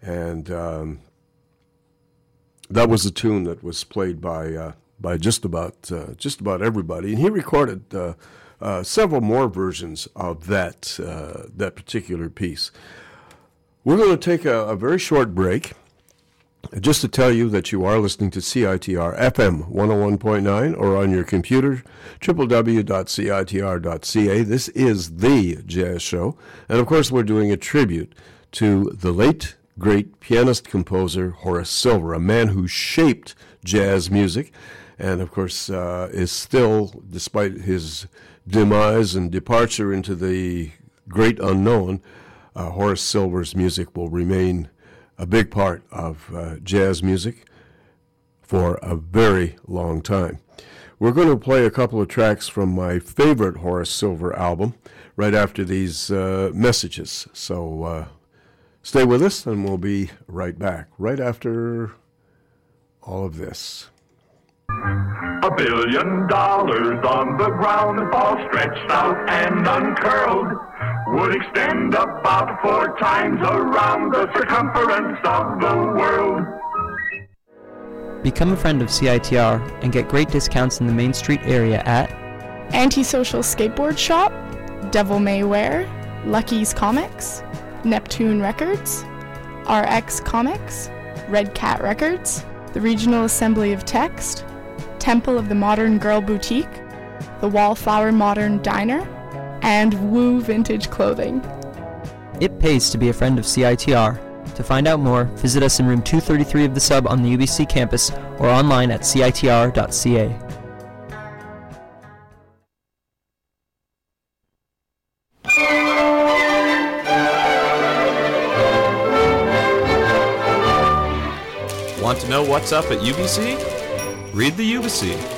And um, that was a tune that was played by, uh, by just, about, uh, just about everybody. And he recorded uh, uh, several more versions of that uh, that particular piece. We're going to take a, a, very short break. Just to tell you that you are listening to CITR FM 101.9 or on your computer, www.citr.ca. This is the Jazz Show. And of course, we're doing a tribute to the late, great pianist composer Horace Silver, a man who shaped jazz music and of course uh, is still, despite his demise and departure into the great unknown, uh, Horace Silver's music will remain a big part of uh, jazz music for a very long time. We're going to play a couple of tracks from my favorite Horace Silver album right after these uh, messages. So uh, stay with us and we'll be right back, right after all of this. A billion dollars on the ground, all stretched out and uncurled, would extend about four times around the circumference of the world. Become a friend of CITR and get great discounts in the Main Street area at Antisocial Skateboard Shop, Devil May Wear, Lucky's Comics, Neptune Records, RX Comics, Red Cat Records, the Regional Assembly of Text, Temple of the Modern Girl Boutique, the Wallflower Modern Diner, and Woo Vintage Clothing. It pays to be a friend of CITR. To find out more, visit us in room 233 of the sub on the UBC campus or online at citr.ca. Want to know what's up at UBC? Read the Ubyssey.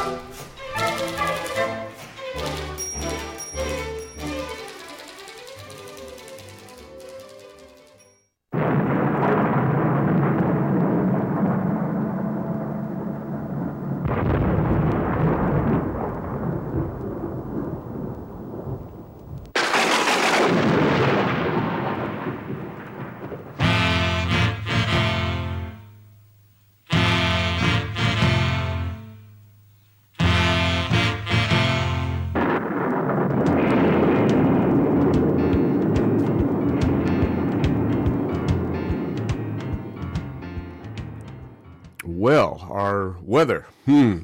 weather. Hmm.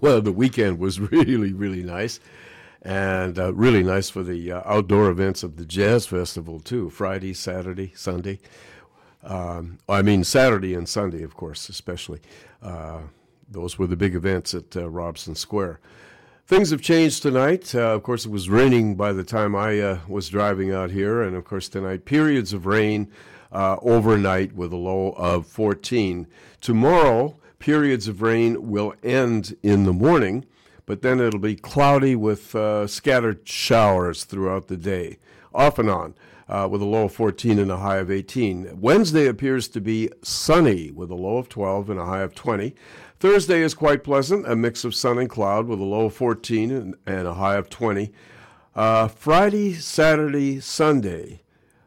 Well, the weekend was really, really nice. And uh, really nice for the uh, outdoor events of the Jazz Festival, too. Friday, Saturday, Sunday. Um, I mean, Saturday and Sunday, of course, especially. Uh, those were the big events at uh, Robson Square. Things have changed tonight. Uh, of course, it was raining by the time I uh, was driving out here. And of course, tonight, periods of rain overnight with a low of 14. Tomorrow, periods of rain will end in the morning, but then it'll be cloudy with uh, scattered showers throughout the day, off and on. Uh, with a low of 14 and a high of 18. Wednesday appears to be sunny with a low of 12 and a high of 20. Thursday is quite pleasant, a mix of sun and cloud with a low of 14 and, a high of 20. Uh, Friday, Saturday, Sunday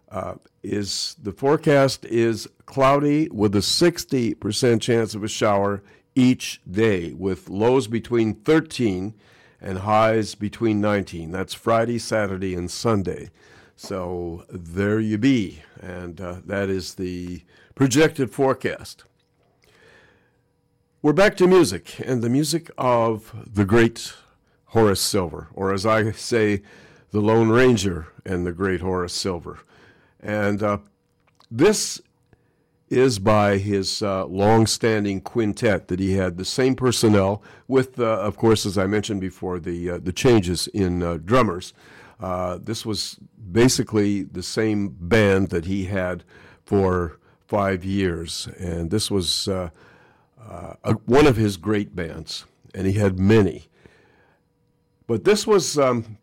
uh, is the forecast is cloudy with a 60% chance of a shower each day, with lows between 13 and highs between 19. That's Friday, Saturday, and Sunday. So there you be, and uh, that is the projected forecast. We're back to music, and the music of the great Horace Silver, or as I say, the Lone Ranger and the great Horace Silver. And uh, this is by his uh, long-standing quintet that he had the same personnel with, uh, of course, as I mentioned before, the uh, the changes in uh, drummers. Uh, this was basically the same band that he had for five years, and this was uh, a, one of his great bands, and he had many. But this was um,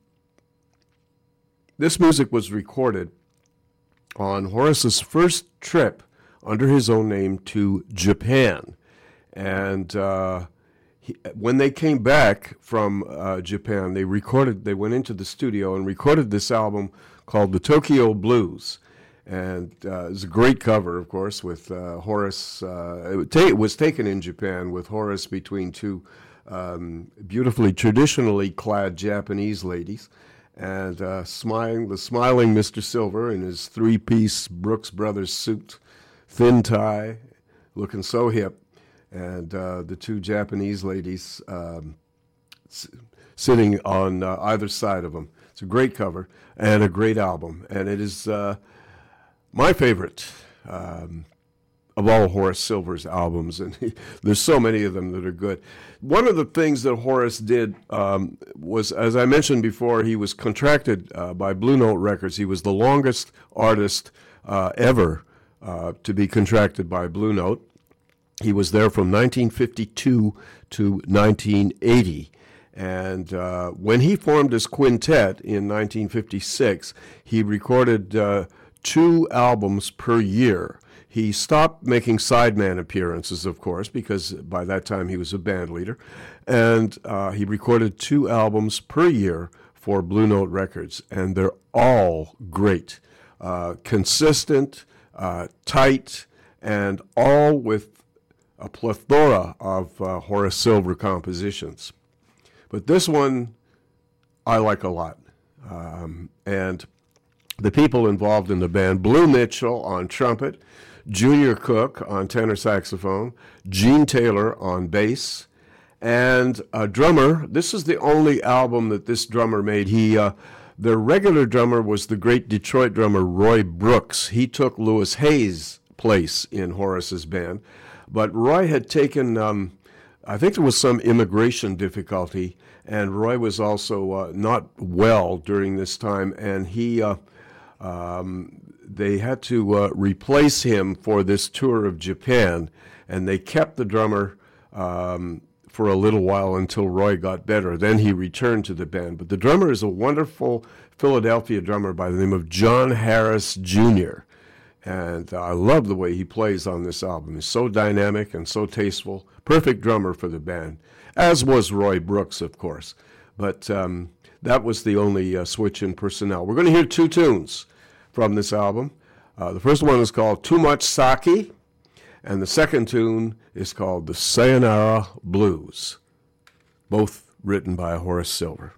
this music was recorded on Horace's first trip under his own name to Japan. And uh, he, when they came back from uh, Japan, they recorded, they went into the studio and recorded this album called The Tokyo Blues. And uh, it's a great cover, of course, with uh, Horace. Uh, it, it, was taken in Japan with Horace between two um, beautifully traditionally clad Japanese ladies and uh, smiling, the smiling Mr. Silver in his three-piece Brooks Brothers suit, thin tie, looking so hip, and uh, the two Japanese ladies um, s- sitting on uh, either side of him. It's a great cover and a great album, and it is uh, my favorite. Um, of all Horace Silver's albums, and he, there's so many of them that are good. One of the things that Horace did um, was, as I mentioned before, he was contracted uh, by Blue Note Records. He was the longest artist uh, ever uh, to be contracted by Blue Note. He was there from 1952 to 1980. And uh, when he formed his quintet in 1956, he recorded uh, two albums per year. He stopped making sideman appearances, of course, because by that time he was a band leader. And uh, he recorded two albums per year for Blue Note Records, and they're all great, uh, consistent, uh, tight, and all with a plethora of uh, Horace Silver compositions. But this one I like a lot. Um, and the people involved in the band Blue Mitchell on trumpet, Junior Cook on tenor saxophone, Gene Taylor on bass, and a drummer. This is the only album that this drummer made. He, uh, the regular drummer was the great Detroit drummer Roy Brooks. He took Louis Hayes' place in Horace's band, but Roy had taken. Um, I think there was some immigration difficulty, and Roy was also uh, not well during this time, and he. Uh, um, they had to uh, replace him for this tour of Japan, and they kept the drummer um, for a little while until Roy got better. Then he returned to the band. But the drummer is a wonderful Philadelphia drummer by the name of John Harris Jr. And uh, I love the way he plays on this album. He's so dynamic and so tasteful. Perfect drummer for the band, as was Roy Brooks, of course. But um, that was the only uh, switch in personnel. We're going to hear two tunes from this album. Uh, the first one is called Too Much Sake, and the second tune is called The Sayonara Blues, both written by Horace Silver.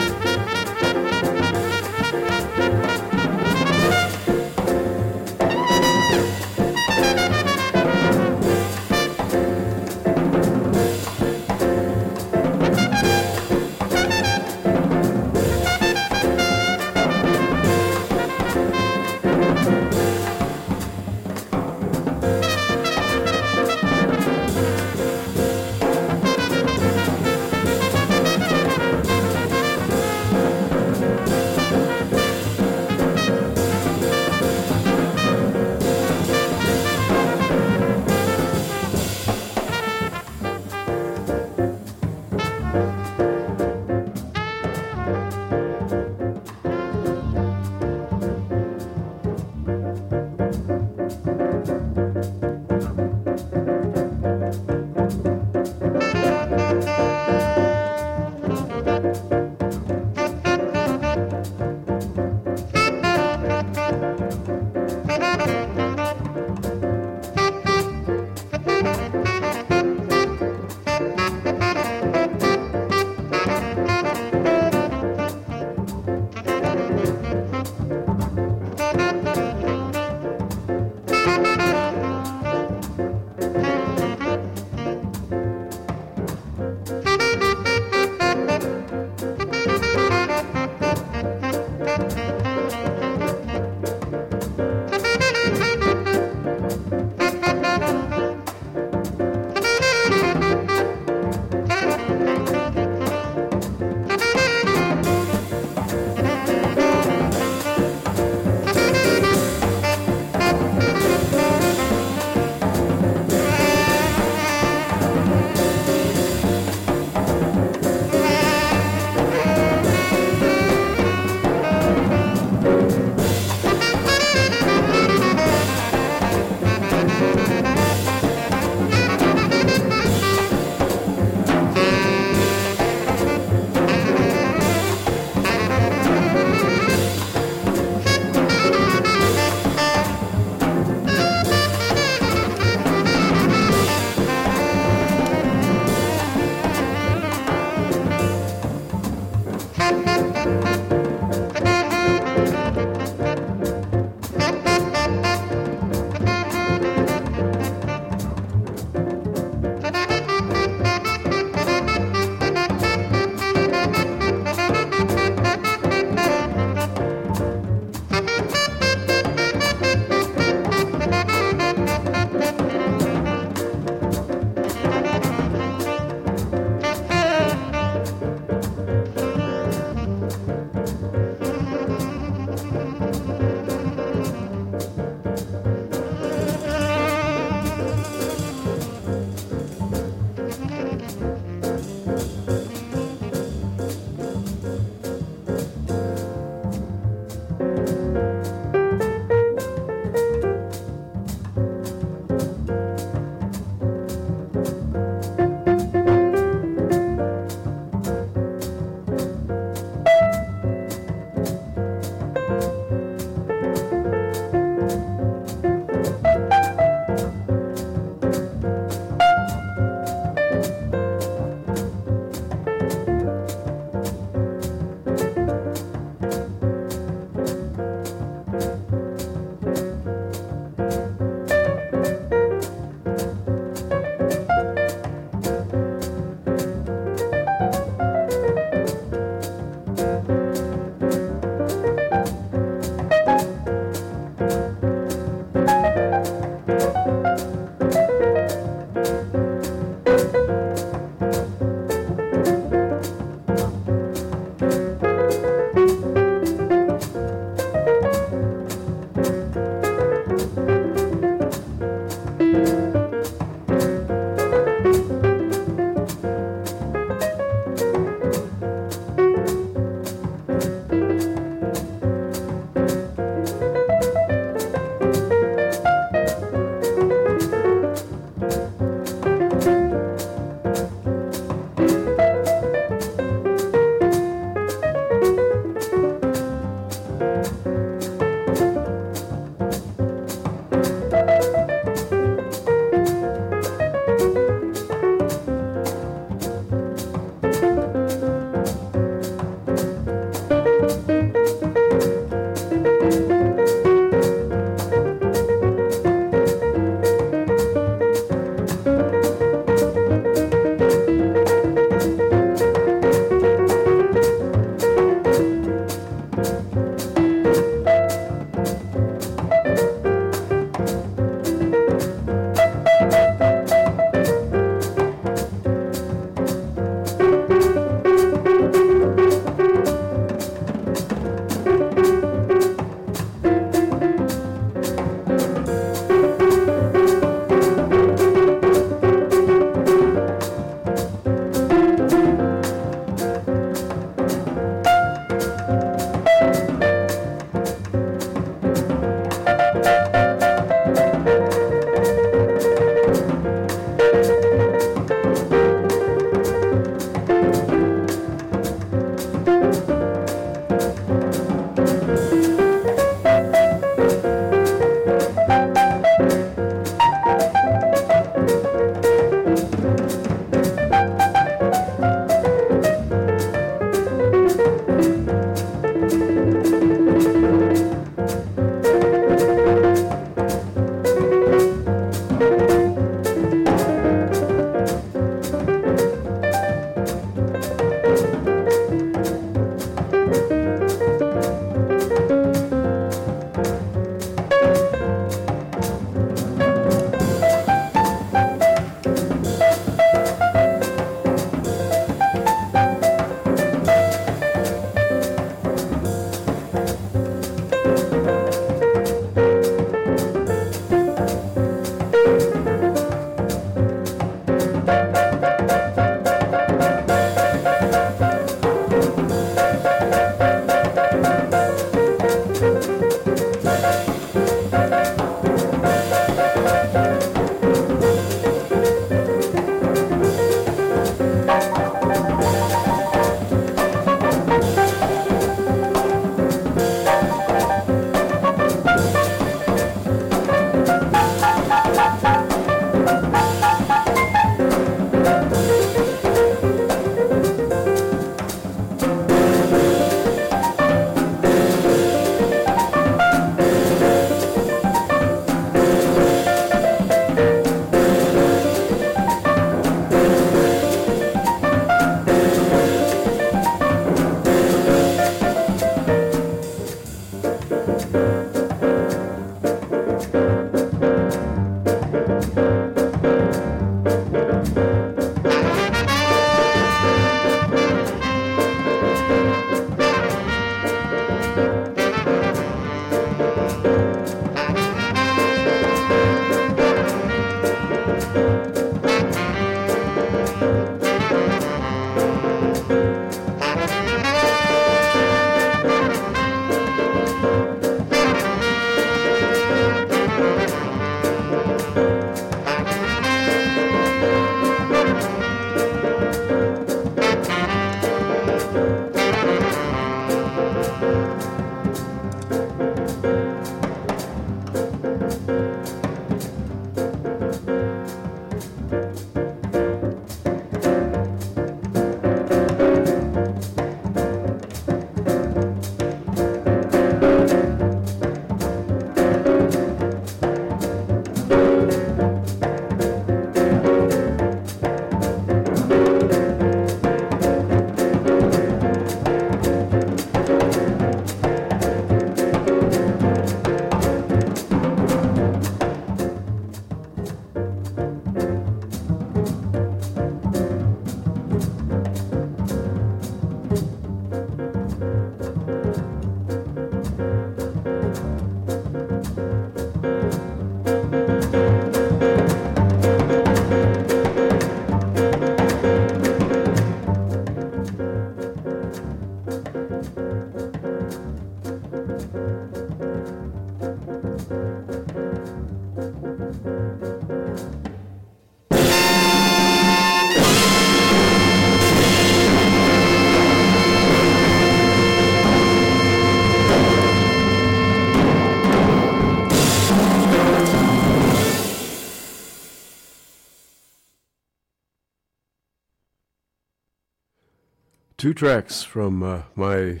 Two tracks from uh, my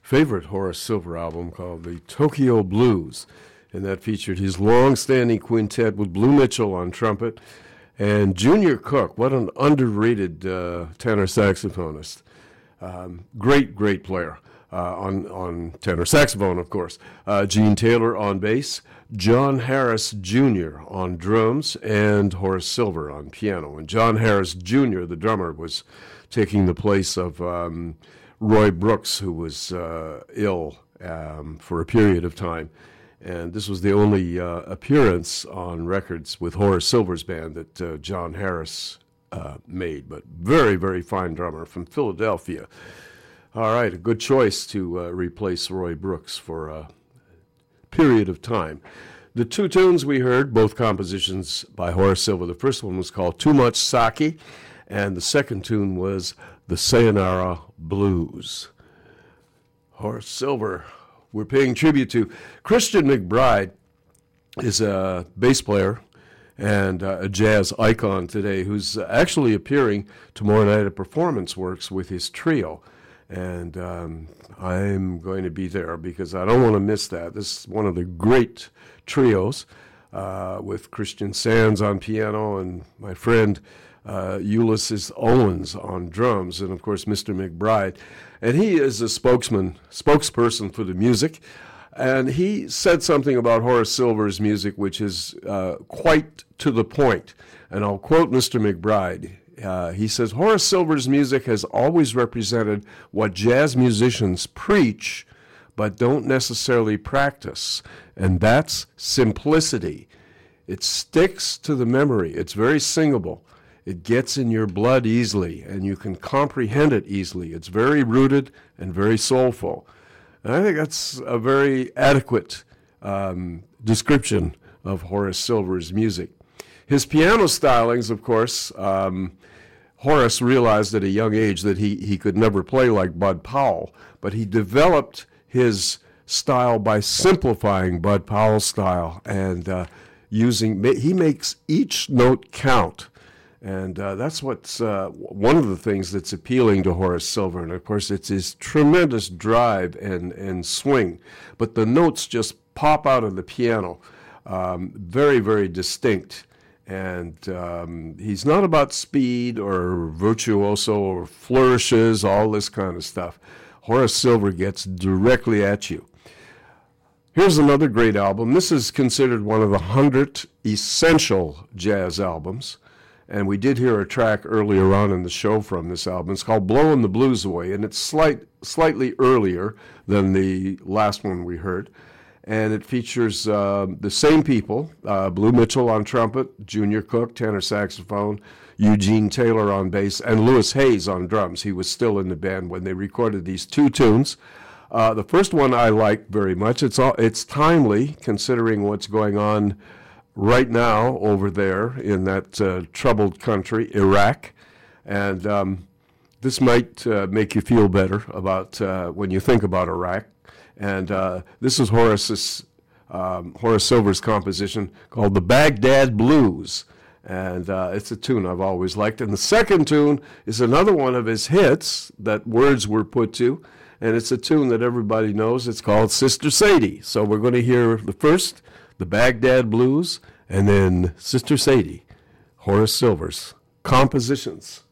favorite Horace Silver album called the Tokyo Blues. And that featured his long standing quintet with Blue Mitchell on trumpet and Junior Cook. What an underrated uh, tenor saxophonist. Um, great, great player. Uh, on, on tenor saxophone, of course. Uh, Gene Taylor on bass, John Harris Jr. on drums, and Horace Silver on piano. And John Harris Jr., the drummer, was taking the place of um, Roy Brooks, who was uh, ill um, for a period of time. And this was the only uh, appearance on records with Horace Silver's band that uh, John Harris uh, made. But very, very fine drummer from Philadelphia. All right, a good choice to uh, replace Roy Brooks for a period of time. The two tunes we heard, both compositions by Horace Silver. The first one was called Too Much Sake, and the second tune was The Sayonara Blues. Horace Silver, we're paying tribute to. Christian McBride is a bass player and uh, a jazz icon today who's actually appearing tomorrow night at Performance Works with his trio. And um, I'm going to be there because I don't want to miss that. This is one of the great trios uh, with Christian Sands on piano and my friend uh, Ulysses Owens on drums, and of course Mr. McBride. And he is a spokesman, spokesperson for the music. And he said something about Horace Silver's music, which is uh, quite to the point. And I'll quote Mr. McBride. Uh, he says Horace Silver's music has always represented what jazz musicians preach but don't necessarily practice, and that's simplicity. It sticks to the memory, it's very singable. It gets in your blood easily, and you can comprehend it easily. It's very rooted and very soulful. And I think that's a very adequate um, description of Horace Silver's music. His piano stylings, of course, um, Horace realized at a young age that he, he could never play like Bud Powell, but he developed his style by simplifying Bud Powell's style and uh, using, he makes each note count. And uh, that's what's uh, one of the things that's appealing to Horace Silver. And of course, it's his tremendous drive and, and swing. But the notes just pop out of the piano. Um, very, very distinct. And um, he's not about speed or virtuoso or flourishes, all this kind of stuff. Horace Silver gets directly at you. Here's another great album. This is considered one of the 100 essential jazz albums. And we did hear a track earlier on in the show from this album. It's called Blowing the Blues Away, and it's slight, slightly earlier than the last one we heard. And it features uh, the same people uh, Blue Mitchell on trumpet, Junior Cook, tenor saxophone, Eugene Taylor on bass, and Louis Hayes on drums. He was still in the band when they recorded these two tunes. Uh, the first one I like very much. It's all, it's timely considering what's going on right now over there in that uh, troubled country, Iraq. And um, this might uh, make you feel better about uh, when you think about Iraq. And uh, this is Horace's, um, Horace Silver's composition called the Baghdad Blues. And uh, it's a tune I've always liked. And the second tune is another one of his hits that words were put to. And it's a tune that everybody knows. It's called Sister Sadie. So we're going to hear the first the Baghdad Blues, and then Sister Sadie, Horace Silver's compositions.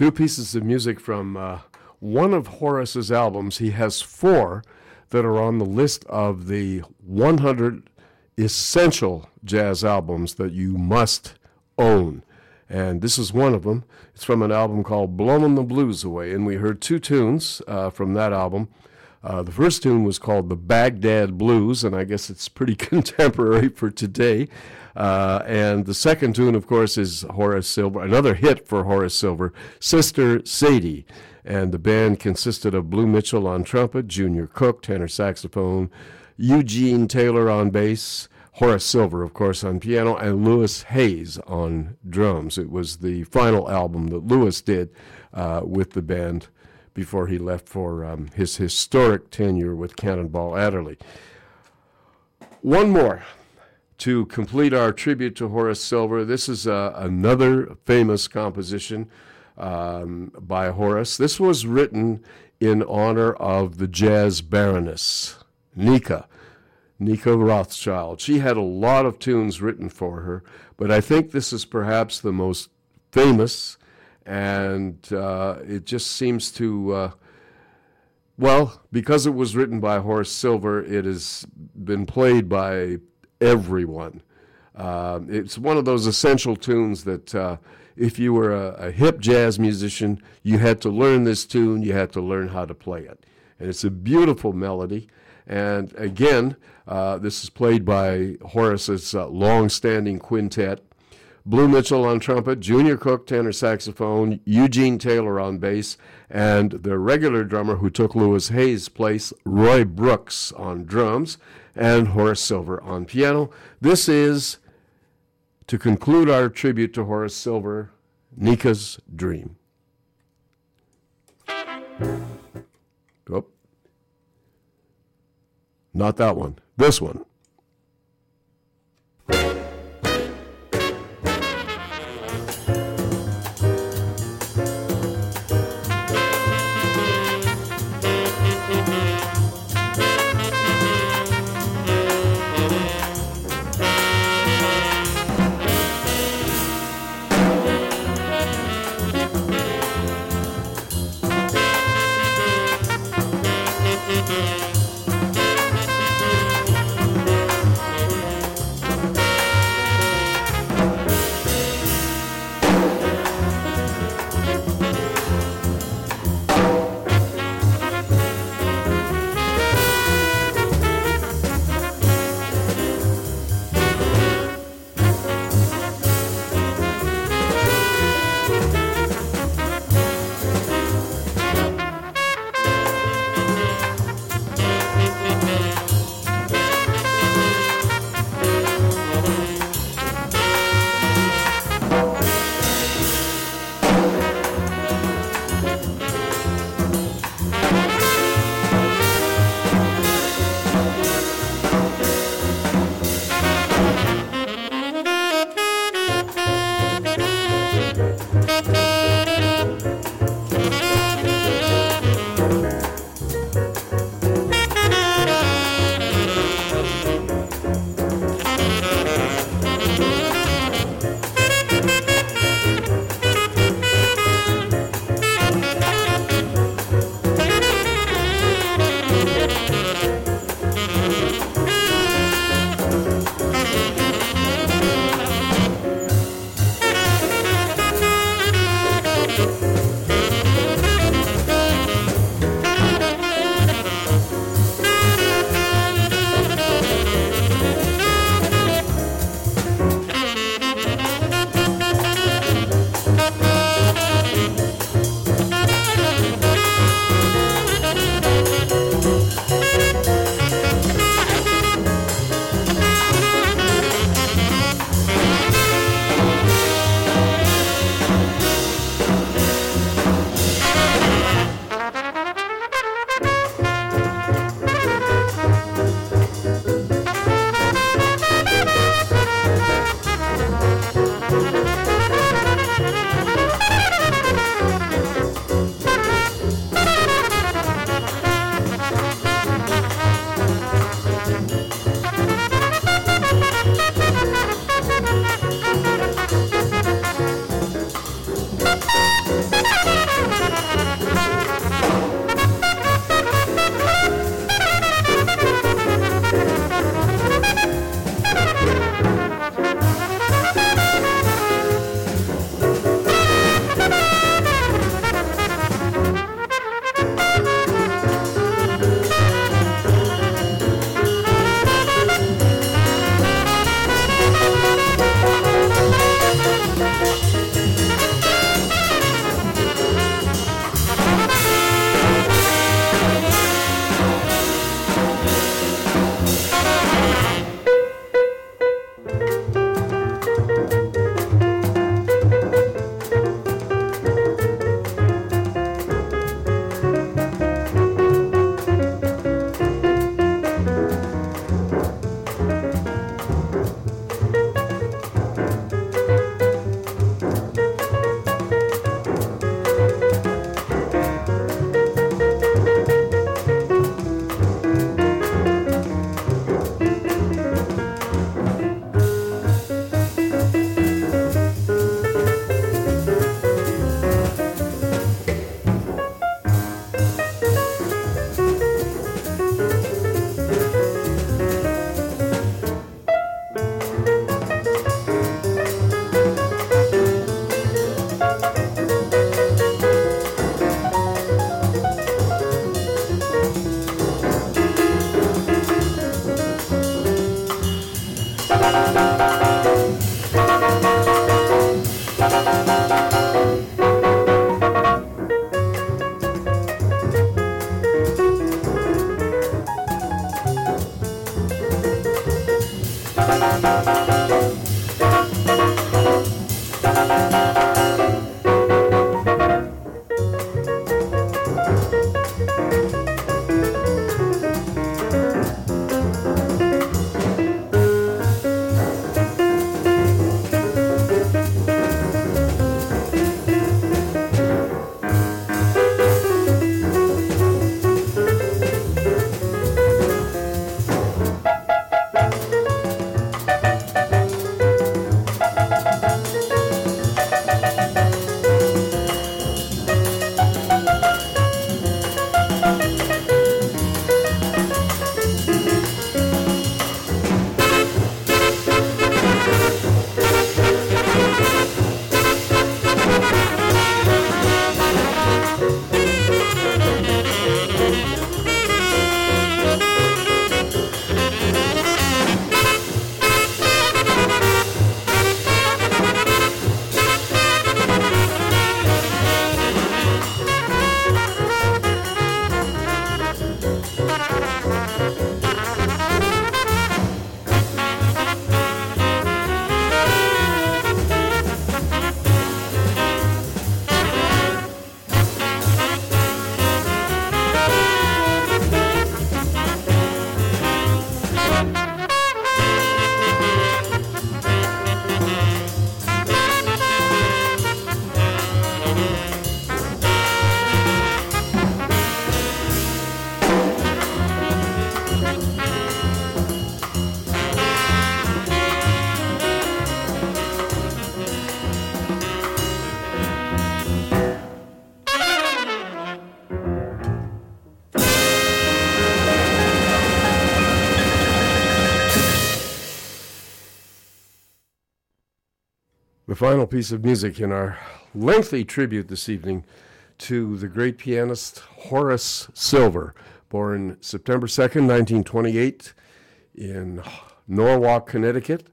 Two pieces of music from uh, one of Horace's albums. He has four that are on the list of the 100 essential jazz albums that you must own. And this is one of them. It's from an album called Blowin' the Blues Away. And we heard two tunes uh, from that album. Uh, the first tune was called the Baghdad Blues, and I guess it's pretty contemporary for today. Uh, and the second tune, of course, is Horace Silver, another hit for Horace Silver, Sister Sadie. And the band consisted of Blue Mitchell on trumpet, Junior Cook, tenor saxophone, Eugene Taylor on bass, Horace Silver, of course, on piano, and Louis Hayes on drums. It was the final album that Louis did uh, with the band before he left for um, his historic tenure with Cannonball Adderley. One more to complete our tribute to Horace Silver. This is uh, another famous composition um, by Horace. This was written in honor of the jazz baroness, Nica. Nica Rothschild. She had a lot of tunes written for her, but I think this is perhaps the most famous, and uh, it just seems to, uh, well, because it was written by Horace Silver, it has been played by everyone. Uh, it's one of those essential tunes that uh, if you were a, a hip jazz musician, you had to learn this tune, you had to learn how to play it. And it's a beautiful melody. And again, uh, this is played by Horace's uh, long standing quintet. Blue Mitchell on trumpet, Junior Cook tenor saxophone, Eugene Taylor on bass, and the regular drummer who took Louis Hayes' place, Roy Brooks on drums, and Horace Silver on piano. This is, to conclude our tribute to Horace Silver, Nica's Dream. Oh. Not that one. This one. Final piece of music in our lengthy tribute this evening to the great pianist Horace Silver, born September 2nd, 1928, in Norwalk, Connecticut,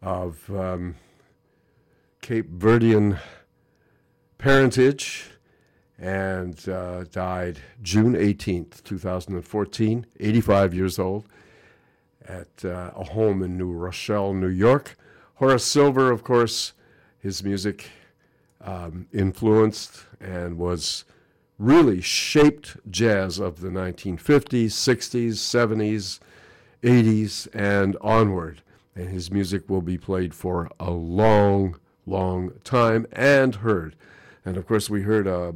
of um, Cape Verdean parentage, and uh, died June 18th, 2014, 85 years old, at uh, a home in New Rochelle, New York. Horace Silver, of course, his music um, influenced and was really shaped jazz of the 1950s, 60s, 70s, 80s, and onward. And his music will be played for a long, long time and heard. And of course, we heard a,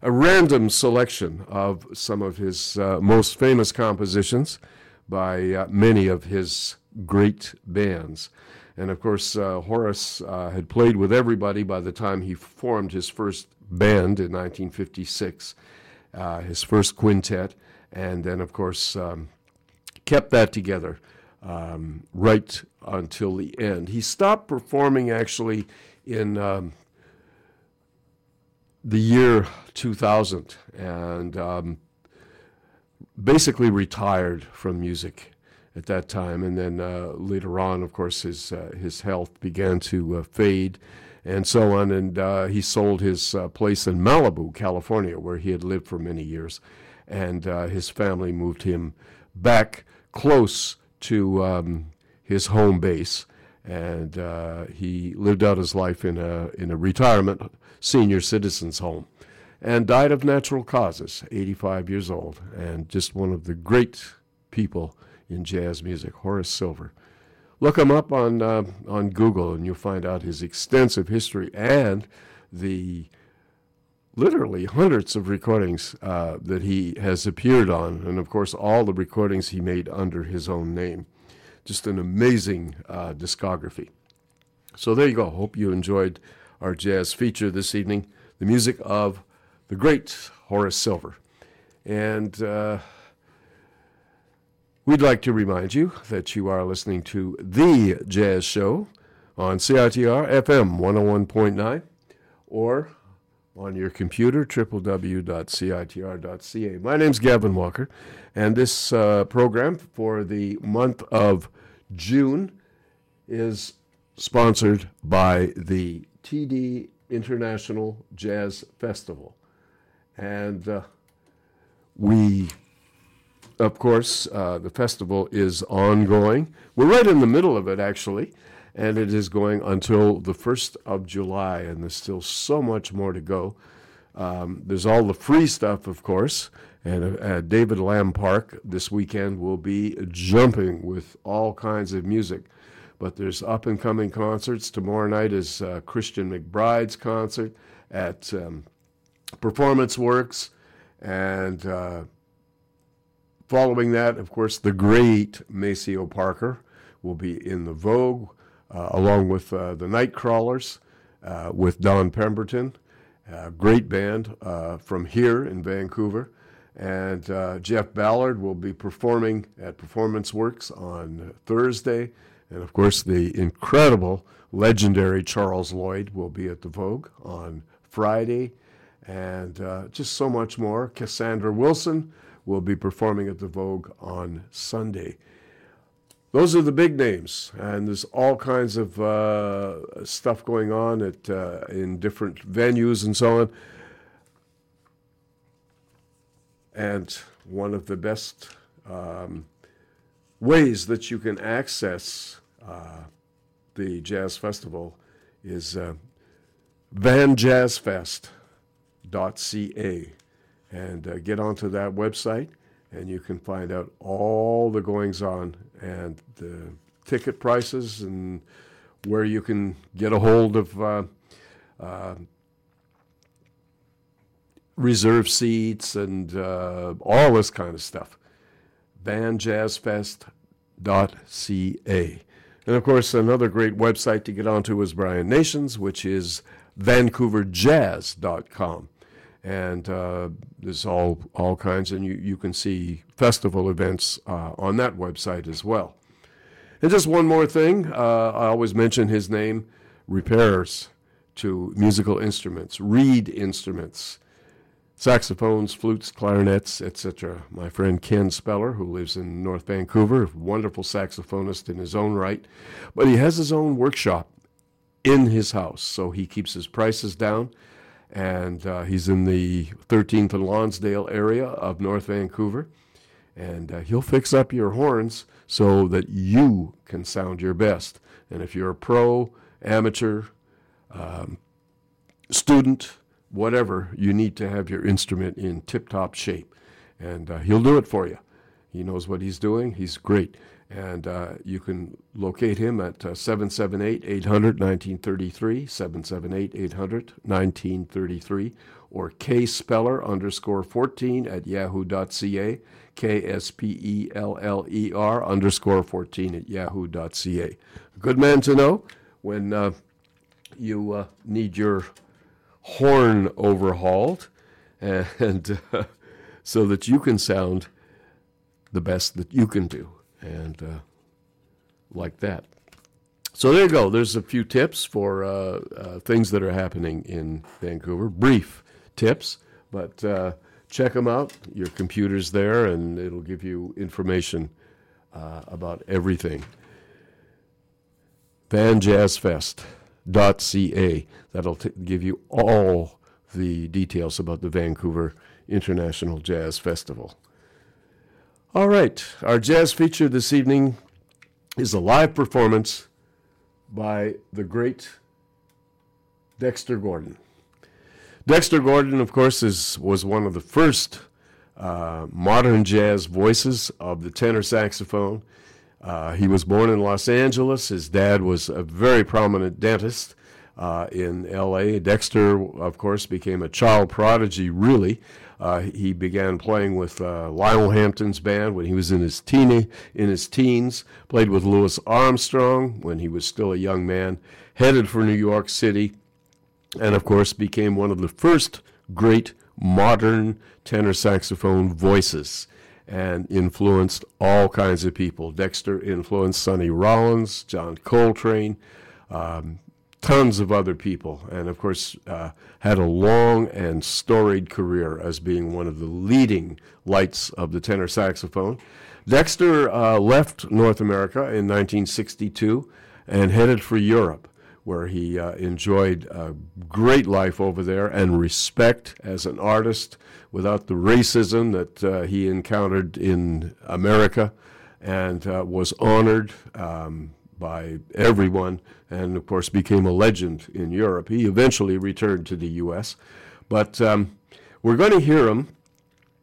a random selection of some of his uh, most famous compositions by uh, many of his great bands. And of course, uh, Horace uh, had played with everybody by the time he formed his first band in 1956, uh, his first quintet, and then, of course, um, kept that together um, right until the end. He stopped performing actually in um, the year 2000 and um, basically retired from music at that time. And then uh, later on, of course, his uh, his health began to uh, fade, and so on. And uh, he sold his uh, place in Malibu, California, where he had lived for many years, and uh, his family moved him back close to um, his home base. And he lived out his life in a in a retirement senior citizens home, and died of natural causes, 85 years old, and just one of the great people in jazz music, Horace Silver. Look him up on uh, on Google, and you'll find out his extensive history and the literally hundreds of recordings uh, that he has appeared on, and of course all the recordings he made under his own name. Just an amazing uh, discography. So there you go. Hope you enjoyed our jazz feature this evening. The music of the great Horace Silver, and. We'd like to remind you that you are listening to The Jazz Show on CITR FM 101.9 or on your computer, www.citr.ca. My name's Gavin Walker, and this uh, program for the month of June is sponsored by the TD International Jazz Festival. And uh, we of course, uh, the festival is ongoing. We're right in the middle of it, actually, and it is going until the 1st of July, and there's still so much more to go. Um, there's all the free stuff, of course, and uh, David Lam Park this weekend will be jumping with all kinds of music. But there's up and coming concerts. Tomorrow night is uh, Christian McBride's concert at um, Performance Works, and uh, following that, of course, the great Maceo Parker will be in the Vogue, uh, along with uh, the Nightcrawlers, uh, with Don Pemberton, great band uh, from here in Vancouver. And uh, Jeff Ballard will be performing at Performance Works on Thursday. And of course, the incredible, legendary Charles Lloyd will be at the Vogue on Friday. And uh, just so much more. Cassandra Wilson will be performing at the Vogue on Sunday. Those are the big names, and there's all kinds of uh, stuff going on at uh, in different venues and so on. And one of the best um, ways that you can access uh, the jazz festival is uh, vanjazzfest.ca. And uh, get onto that website, and you can find out all the goings on and the ticket prices and where you can get a hold of uh, uh, reserve seats and uh, all this kind of stuff. VanJazzFest.ca. And of course, another great website to get onto is Brian Nation's, which is VancouverJazz.com. And uh, there's all, all kinds, and you, you can see festival events uh, on that website as well. And just one more thing, uh, I always mention his name repairs to musical instruments, reed instruments, saxophones, flutes, clarinets, etc. My friend Ken Speller, who lives in North Vancouver, wonderful saxophonist in his own right, but he has his own workshop in his house, so he keeps his prices down. And uh, he's in the 13th and Lonsdale area of North Vancouver. And uh, he'll fix up your horns so that you can sound your best. And if you're a pro, amateur, um, student, whatever, you need to have your instrument in tip top shape. And uh, he'll do it for you. He knows what he's doing, he's great. And uh, you can locate him at uh, 778 800 1933, 778 800 1933, or kspeller underscore 14 at yahoo.ca, K S P E L L E R underscore 14 at yahoo.ca. Good man to know when uh, you uh, need your horn overhauled and so that you can sound the best that you can do and uh, like that. So there you go. There's a few tips for uh, uh things that are happening in vancouver. Brief tips but uh, check them out. Your computer's there and it'll give you information uh, about everything. Van jazz fest. That'll t- give you all the details about the Vancouver International Jazz Festival. All right, our jazz feature this evening is a live performance by the great Dexter Gordon. Dexter Gordon, of course, is, was one of the first uh, modern jazz voices of the tenor saxophone. Uh, he was born in Los Angeles. His dad was a very prominent dentist uh, in L.A. Dexter, of course, became a child prodigy, really. Uh, he began playing with uh, Lionel Hampton's band when he was in his, teeny, in his teens, played with Louis Armstrong when he was still a young man, headed for New York City, and of course became one of the first great modern tenor saxophone voices and influenced all kinds of people. Dexter influenced Sonny Rollins, John Coltrane, um, tons of other people, and of course, uh, had a long and storied career as being one of the leading lights of the tenor saxophone. Dexter uh, left North America in 1962 and headed for Europe, where he uh, enjoyed a great life over there and respect as an artist without the racism that uh, he encountered in America and uh, was honored um, by everyone and, of course, became a legend in Europe. He eventually returned to the U.S., but um, we're going to hear him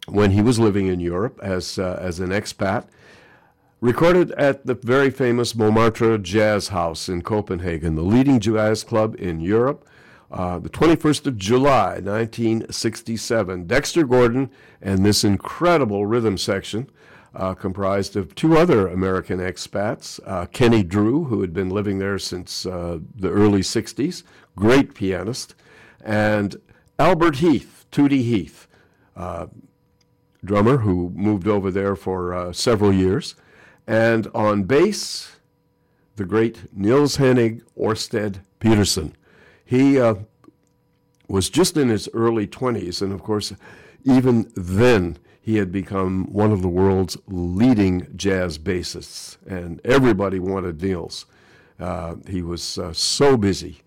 when he was living in Europe as, uh, as an expat recorded at the very famous Montmartre Jazz House in Copenhagen, the leading jazz club in Europe. Uh, the 21st of July, 1967. Dexter Gordon and this incredible rhythm section, uh, comprised of two other American expats uh, Kenny Drew, who had been living there since uh, the early 60s, great pianist, and Albert Heath, Tootie Heath, uh, drummer who moved over there for uh, several years. And on bass, the great Niels Henning Orsted Pedersen. He uh, was just in his early 20s, and of course, even then, he had become one of the world's leading jazz bassists, and everybody wanted Niels. Uh, he was uh, so busy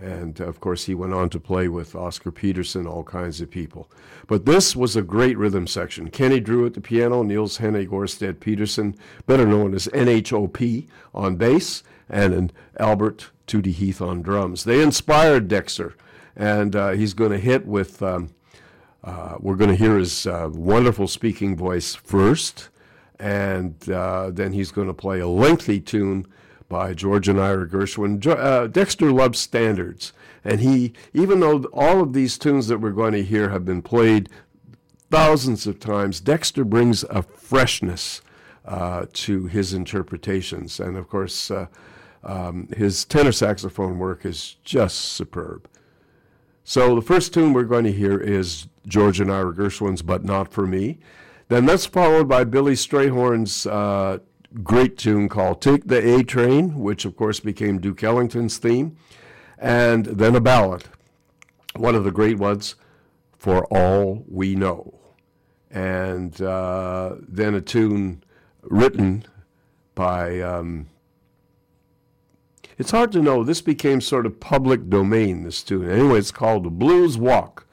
and of course, he went on to play with Oscar Peterson, all kinds of people. But this was a great rhythm section. Kenny Drew at the piano, Niels Henning Orsted Pedersen, better known as NHOP, on bass, and an Albert Tootie Heath on drums. They inspired Dexter, and uh, he's going to hit with, um, uh, we're going to hear his uh, wonderful speaking voice first, and uh, then he's going to play a lengthy tune by George and Ira Gershwin. Uh, Dexter loves standards, and he, even though all of these tunes that we're going to hear have been played thousands of times, Dexter brings a freshness uh, to his interpretations, and of course, uh, um, his tenor saxophone work is just superb. So the first tune we're going to hear is George and Ira Gershwin's "But Not for Me." Then that's followed by Billy Strayhorn's uh, great tune called Take the A Train, which of course became Duke Ellington's theme, and then a ballad, one of the great ones, For All We Know. And uh, then a tune written by, um, it's hard to know, this became sort of public domain, this tune. Anyway, it's called The Blues Walk.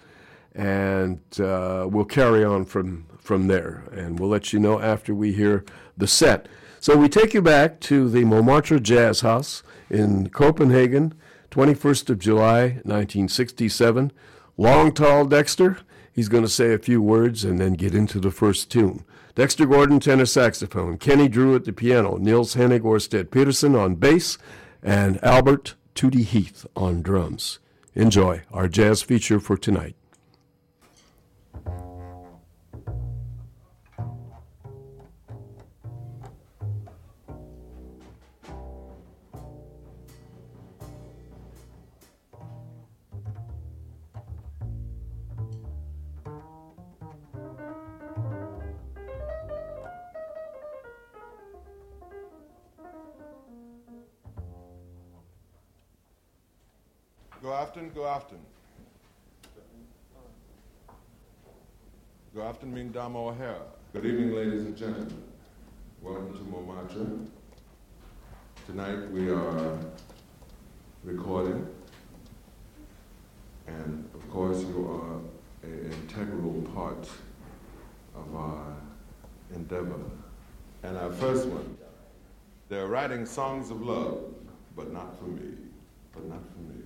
And uh, we'll carry on from, from there. And we'll let you know after we hear the set. So we take you back to the Montmartre Jazz House in Copenhagen, 21st of July, 1967. Long, tall Dexter. He's going to say a few words and then get into the first tune. Dexter Gordon, tenor saxophone. Kenny Drew at the piano. Niels Henning Orsted Pedersen on bass. And Albert Tootie Heath on drums. Enjoy our jazz feature for tonight. Go aften, go aften. Go aften, mine damer og herrer. Good evening, ladies and gentlemen. Welcome to Montmartre. Tonight we are recording, and of course you are an integral part of our endeavor. And our first one, they're writing songs of love, but not for me, but not for me.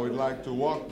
Now we'd like to walk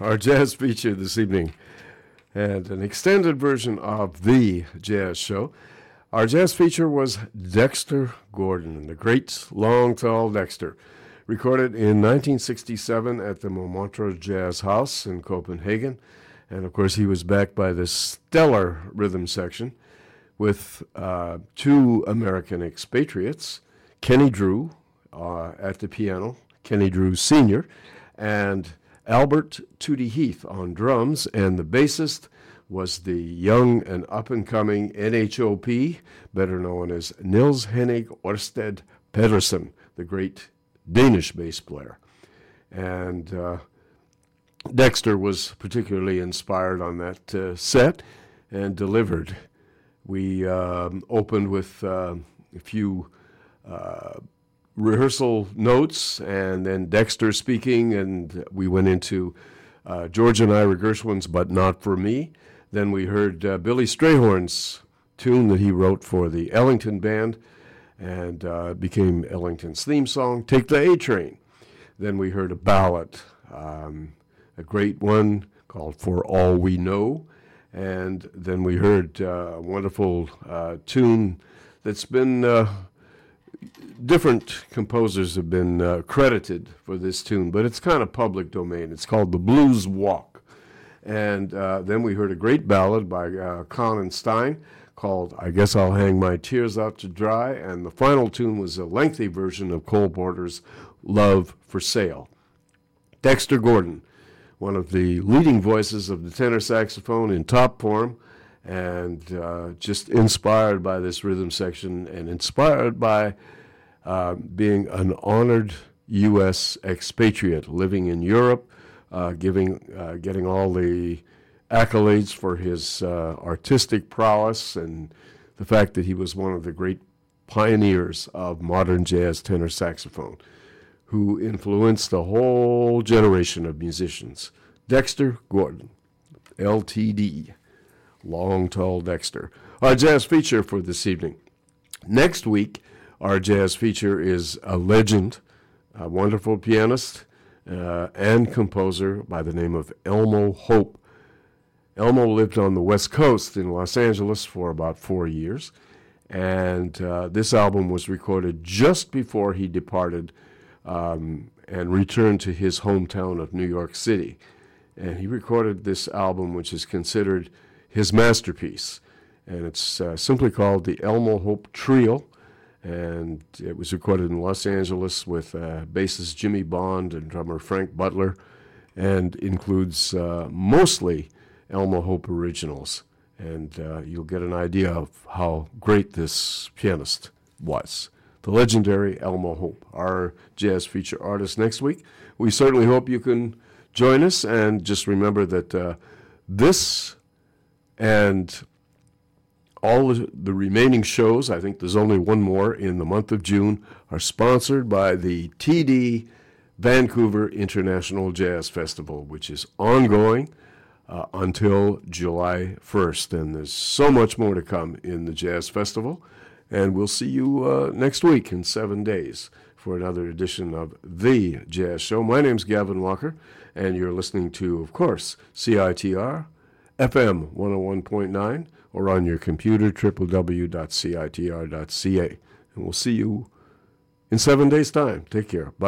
our jazz feature this evening, and an extended version of the jazz show. Our jazz feature was Dexter Gordon, the great long, tall Dexter, recorded in 1967 at the Montmartre Jazz House in Copenhagen. And of course, he was backed by the stellar rhythm section with uh, two American expatriates, Kenny Drew uh, at the piano, Kenny Drew Sr., and Albert Tootie Heath on drums, and the bassist was the young and up and coming NHOP, better known as Niels Henning Orsted Pedersen, the great Danish bass player. And uh, Dexter was particularly inspired on that uh, set and delivered. We um, opened with uh, a few uh, rehearsal notes and then Dexter speaking, and we went into uh, George and Ira Gershwin's But Not For Me. Then we heard uh, Billy Strayhorn's tune that he wrote for the Ellington Band and uh, became Ellington's theme song, Take the A Train. Then we heard a ballad, um, a great one called For All We Know. And then we heard uh, a wonderful uh, tune that's been uh, different composers have been uh, credited for this tune, but it's kind of public domain. It's called The Blues Walk. And uh, then we heard a great ballad by uh, and Styne called I Guess I'll Hang My Tears Out to Dry. And the final tune was a lengthy version of Cole Porter's Love for Sale. Dexter Gordon, one of the leading voices of the tenor saxophone in top form, and uh, just inspired by this rhythm section and inspired by uh, being an honored U.S. expatriate living in Europe, uh, giving, uh, getting all the accolades for his uh, artistic prowess and the fact that he was one of the great pioneers of modern jazz tenor saxophone who influenced a whole generation of musicians. Dexter Gordon, LTD, Long Tall Dexter. Our jazz feature for this evening. Next week, our jazz feature is a legend, a wonderful pianist uh, and composer by the name of Elmo Hope. Elmo lived on the West Coast in Los Angeles for about four years, and uh, this album was recorded just before he departed um, and returned to his hometown of New York City. And he recorded this album, which is considered his masterpiece. And it's uh, simply called the Elmo Hope Trio. And it was recorded in Los Angeles with uh, bassist Jimmy Bond and drummer Frank Butler, and includes uh, mostly Elmo Hope originals. And uh, you'll get an idea of how great this pianist was the legendary Elmo Hope, our jazz feature artist next week. We certainly hope you can join us, and just remember that uh, this and all the remaining shows, I think there's only one more in the month of June, are sponsored by the TD Vancouver International Jazz Festival, which is ongoing uh, until July 1st. And there's so much more to come in the Jazz Festival. And we'll see you uh, next week in seven days for another edition of The Jazz Show. My name's Gavin Walker, and you're listening to, of course, CITR, FM 101.9, or on your computer, www.citr.ca. And we'll see you in seven days' time. Take care. Bye.